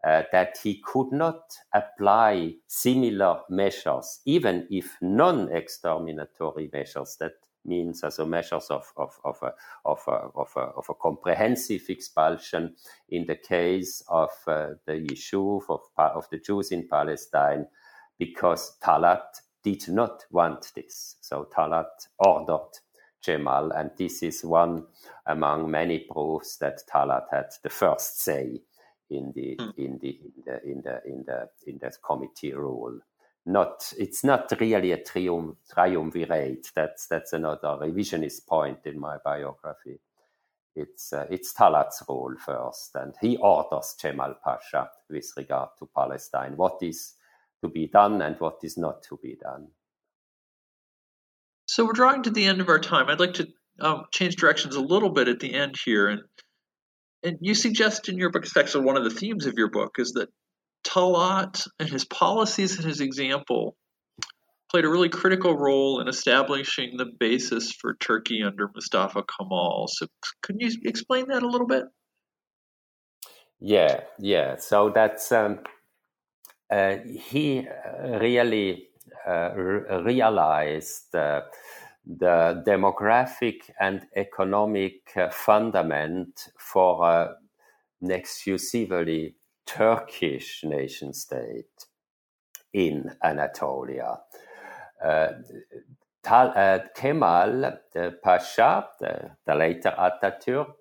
uh, that he could not apply similar measures, even if non exterminatory measures, that means also measures of, of, of, a, of, a, of, a, of a comprehensive expulsion in the case of uh, the issue of, of the Jews in Palestine, because Talat did not want this. So Talat ordered Jemal, and this is one among many proofs that Talat had the first say in the mm. in the in the in the in the in the committee rule. Not it's not really a trium, triumvirate. That's that's another revisionist point in my biography. It's uh, it's Talat's role first, and he orders Jemal Pasha with regard to Palestine what is to be done and what is not to be done. So we're drawing to the end of our time. I'd like to um, change directions a little bit at the end here, and and you suggest in your book, it's actually one of the themes of your book is that Talat and his policies and his example played a really critical role in establishing the basis for Turkey under Mustafa Kemal. So, can you explain that a little bit? Yeah, yeah. So that's um, uh, he really uh, realized. Uh, the demographic and economic uh, fundament for a exclusively Turkish nation state in Anatolia. Uh, Tal, uh, Kemal the Pasha, the, the later Ataturk,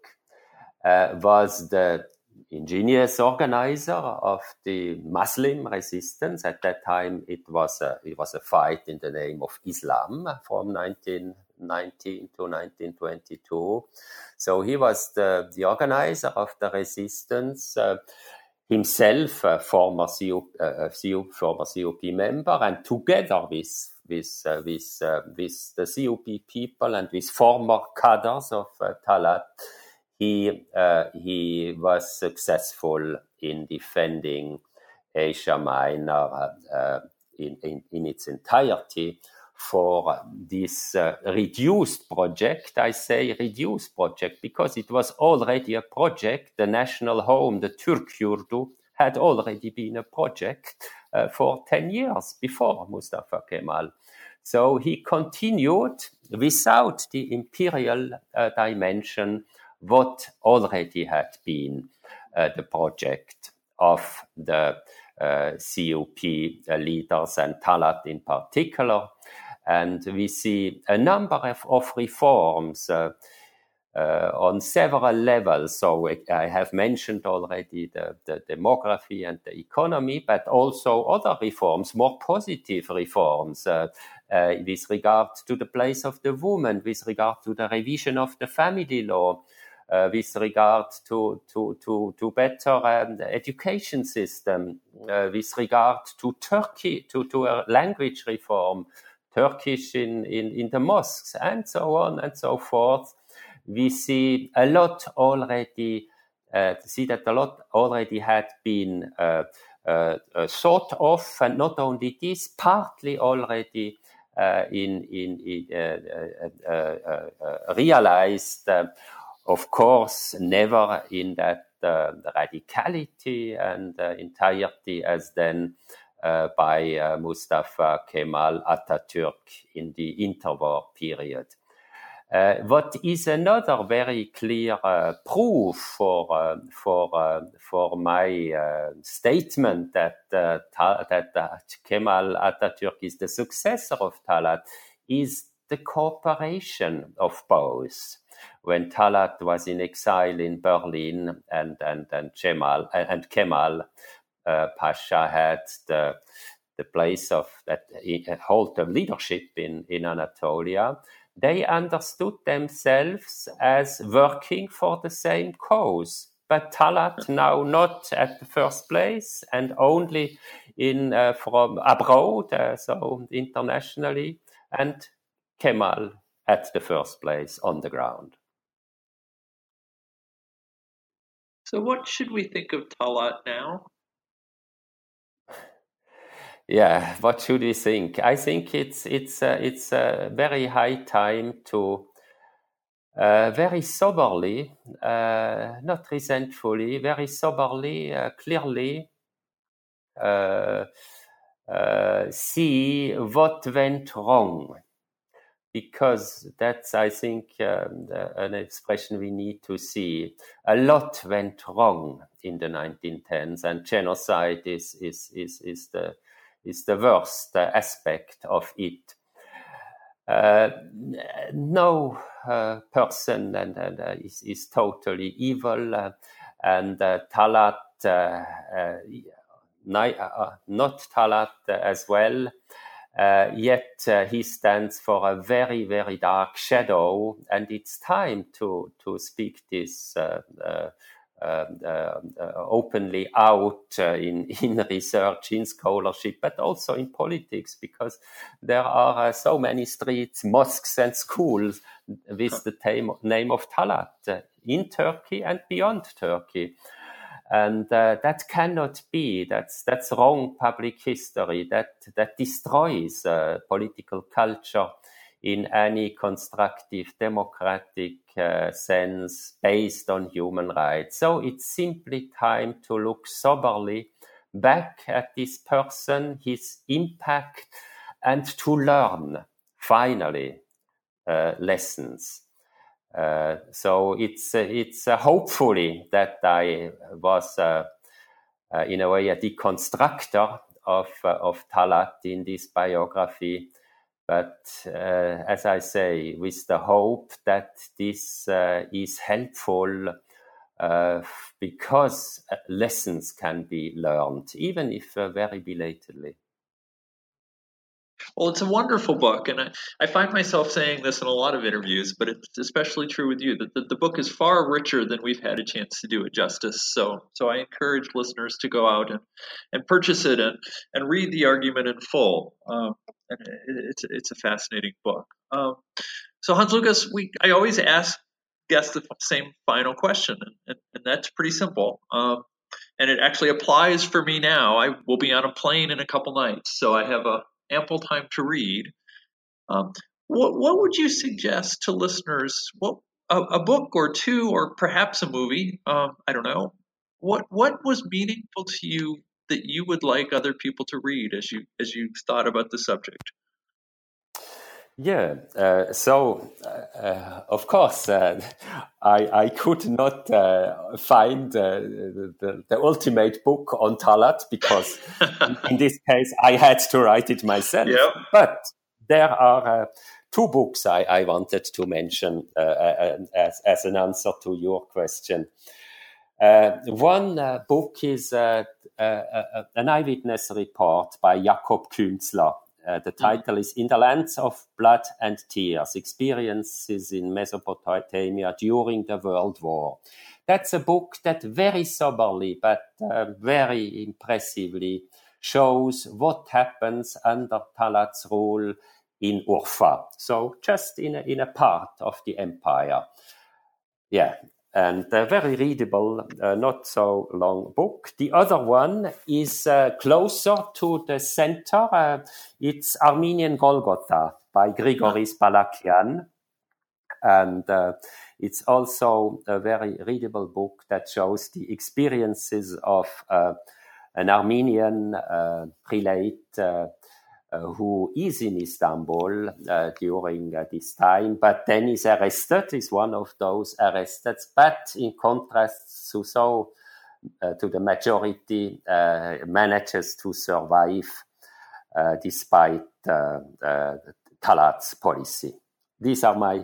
uh, was the ingenious organizer of the Muslim resistance. At that time, it was a, it was a fight in the name of Islam from 1919 to 1922. So he was the, the organizer of the resistance. Uh, himself a former CUP, uh, CUP, former CUP member, and together with with uh, with uh, with the CUP people and with former cadres of uh, Talat, he uh, he was successful in defending Asia Minor uh, in, in, in its entirety for this uh, reduced project. I say reduced project because it was already a project. The national home, the Turk Yurdu, had already been a project uh, for 10 years before Mustafa Kemal. So he continued without the imperial uh, dimension what already had been uh, the project of the uh, CUP leaders and Talat in particular. And we see a number of, of reforms uh, uh, on several levels. So I have mentioned already the, the, demography and the economy, but also other reforms, more positive reforms uh, uh, with regard to the place of the woman, with regard to the revision of the family law, uh, with regard to to to to better um, education system, uh, with regard to Turkey, to to a language reform, Turkish in, in in the mosques, and so on and so forth. We see a lot already. Uh, see that a lot already had been uh, uh, uh, thought of, and not only this, partly already in in, in realized of course, never in that uh, radicality and uh, entirety as then uh, by uh, Mustafa Kemal Ataturk in the interwar period. Uh, what is another very clear uh, proof for for for my statement that that Kemal Ataturk is the successor of Talat is the cooperation of both when Talat was in exile in Berlin and and and Kemal and Kemal uh, Pasha had the the place of that hold the leadership in in Anatolia. They understood themselves as working for the same cause. But Talat now not at the first place and only in uh, from abroad, uh, so internationally, and Kemal at the first place on the ground. So, what should we think of Talat now? Yeah, what should we think? I think it's it's uh, it's a very high time to uh, very soberly, uh, not resentfully, very soberly, uh, clearly uh, uh, see what went wrong. Because that's, I think, um, an expression we need to see. A lot went wrong in the 1910s, and genocide is, is, is, is, the, is the worst aspect of it. Uh, no uh, person and, and uh, is, is totally evil, uh, and Talat not Talat as well. Uh, yet uh, he stands for a very, very dark shadow, and it's time to to speak this uh, um, openly out in in research, in scholarship, but also in politics, because there are so many streets, mosques, and schools with the name of Talat in Turkey and beyond Turkey and uh, that cannot be. That's that's wrong public history. That that destroys uh, political culture in any constructive democratic uh, sense based on human rights. So it's simply time to look soberly back at this person, his impact, and to learn finally uh, lessons. Uh, so it's uh, it's uh, hopefully that I was in a way a deconstructor of of Talat in this biography, but as I say, with the hope that this is helpful. Uh, because lessons can be learned, even if uh, very belatedly. Well, it's a wonderful book, and I, I find myself saying this in a lot of interviews, but it's especially true with you that the, the book is far richer than we've had a chance to do it justice. So, so I encourage listeners to go out and, and purchase it and, and read the argument in full. Um, and it, it's it's a fascinating book. Um, so Hans Lukas, we I always ask guests the same final question, and, and that's pretty simple. Um, and it actually applies for me now. I will be on a plane in a couple nights, so I have a ample time to read. Um, what, what would you suggest to listeners? What a, a book or two, or perhaps a movie? Um, I don't know. What what was meaningful to you that you would like other people to read as you as you thought about the subject? Yeah, uh, so uh, uh, of course uh, I, I could not uh, find uh, the, the, ultimate book on Talat because in this case I had to write it myself. Yep. But there are two books I, I, wanted to mention as, as an answer to your question. one book is an eyewitness report by Jakob Künzler uh, the title is In the Lands of Blood and Tears Experiences in Mesopotamia During the World War. That's a book that very soberly but uh, very impressively shows what happens under Talat's rule in Urfa. So, just in a, in a part of the empire. Yeah, and a very readable, uh, not so long book. The other one is uh, closer to the center. Uh, it's Armenian Golgotha by Grigoris Balakian. And uh, it's also a very readable book that shows the experiences of uh, an Armenian uh, prelate Uh, who is in Istanbul uh, during uh, this time, but then is arrested, is one of those arrested, but in contrast to so uh, to the majority, uh, manages to survive despite Talat's policy. These are my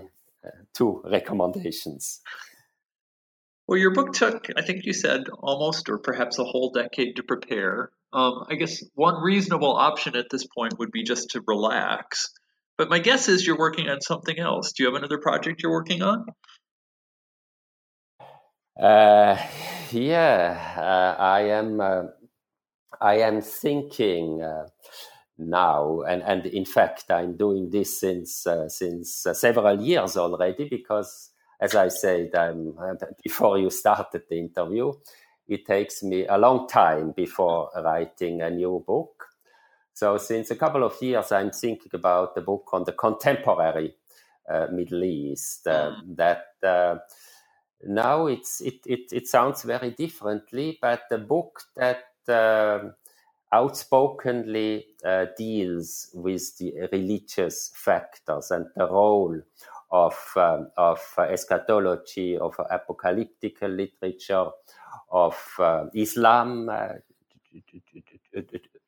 two recommendations. Well, your book took, I think you said, almost or perhaps a whole decade to prepare. Um, I guess one reasonable option at this point would be just to relax. But my guess is you're working on something else. Do you have another project you're working on? Uh, yeah, uh, I am. Uh, I am thinking uh, now, and, and in fact, I'm doing this since uh, since uh, several years already because as I said um, before you started the interview, it takes me a long time before writing a new book. So, since a couple of years, I'm thinking about the book on the contemporary uh, Middle East. Mm. That now it's it, it it sounds very differently, but the book that outspokenly uh, deals with the religious factors and the role of, um, of uh, eschatology, of apocalyptical literature, of uh, Islam, uh,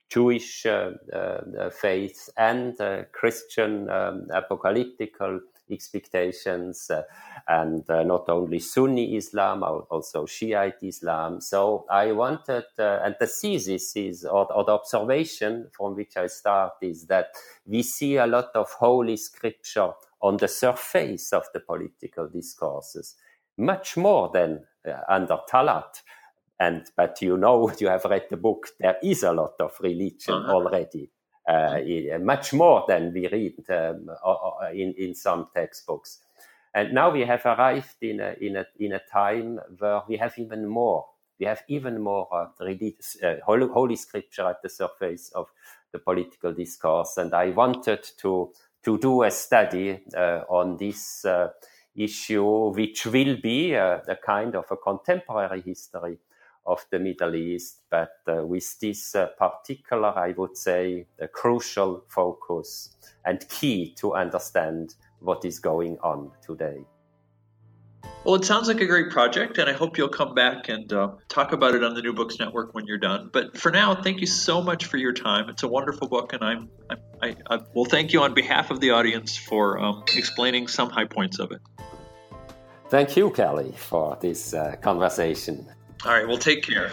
Jewish uh, faith, and Christian um, apocalyptical expectations, and not only Sunni Islam, also Shiite Islam. So I wanted, and the thesis is, or, or, the observation from which I start is that we see a lot of holy scripture on the surface of the political discourses, much more than under Talat. And but you know, you have read the book. There is a lot of religion uh-huh. already uh, much more than we read um, in, in some textbooks. And now we have arrived in a, in a, in a time where we have even more. We have even more uh, religious, uh, holy, holy scripture at the surface of the political discourse. And I wanted to, to do a study uh, on this uh, issue, which will be a, a kind of a contemporary history of the Middle East, but uh, with this uh, particular, I would say, a crucial focus and key to understand what is going on today. Well, it sounds like a great project, and I hope you'll come back and uh, talk about it on the New Books Network when you're done. But for now, thank you so much for your time. It's a wonderful book, and I'm, I, I, I will thank you on behalf of the audience for um, explaining some high points of it. Thank you, Kelly, for this uh, conversation. All right, well, take care.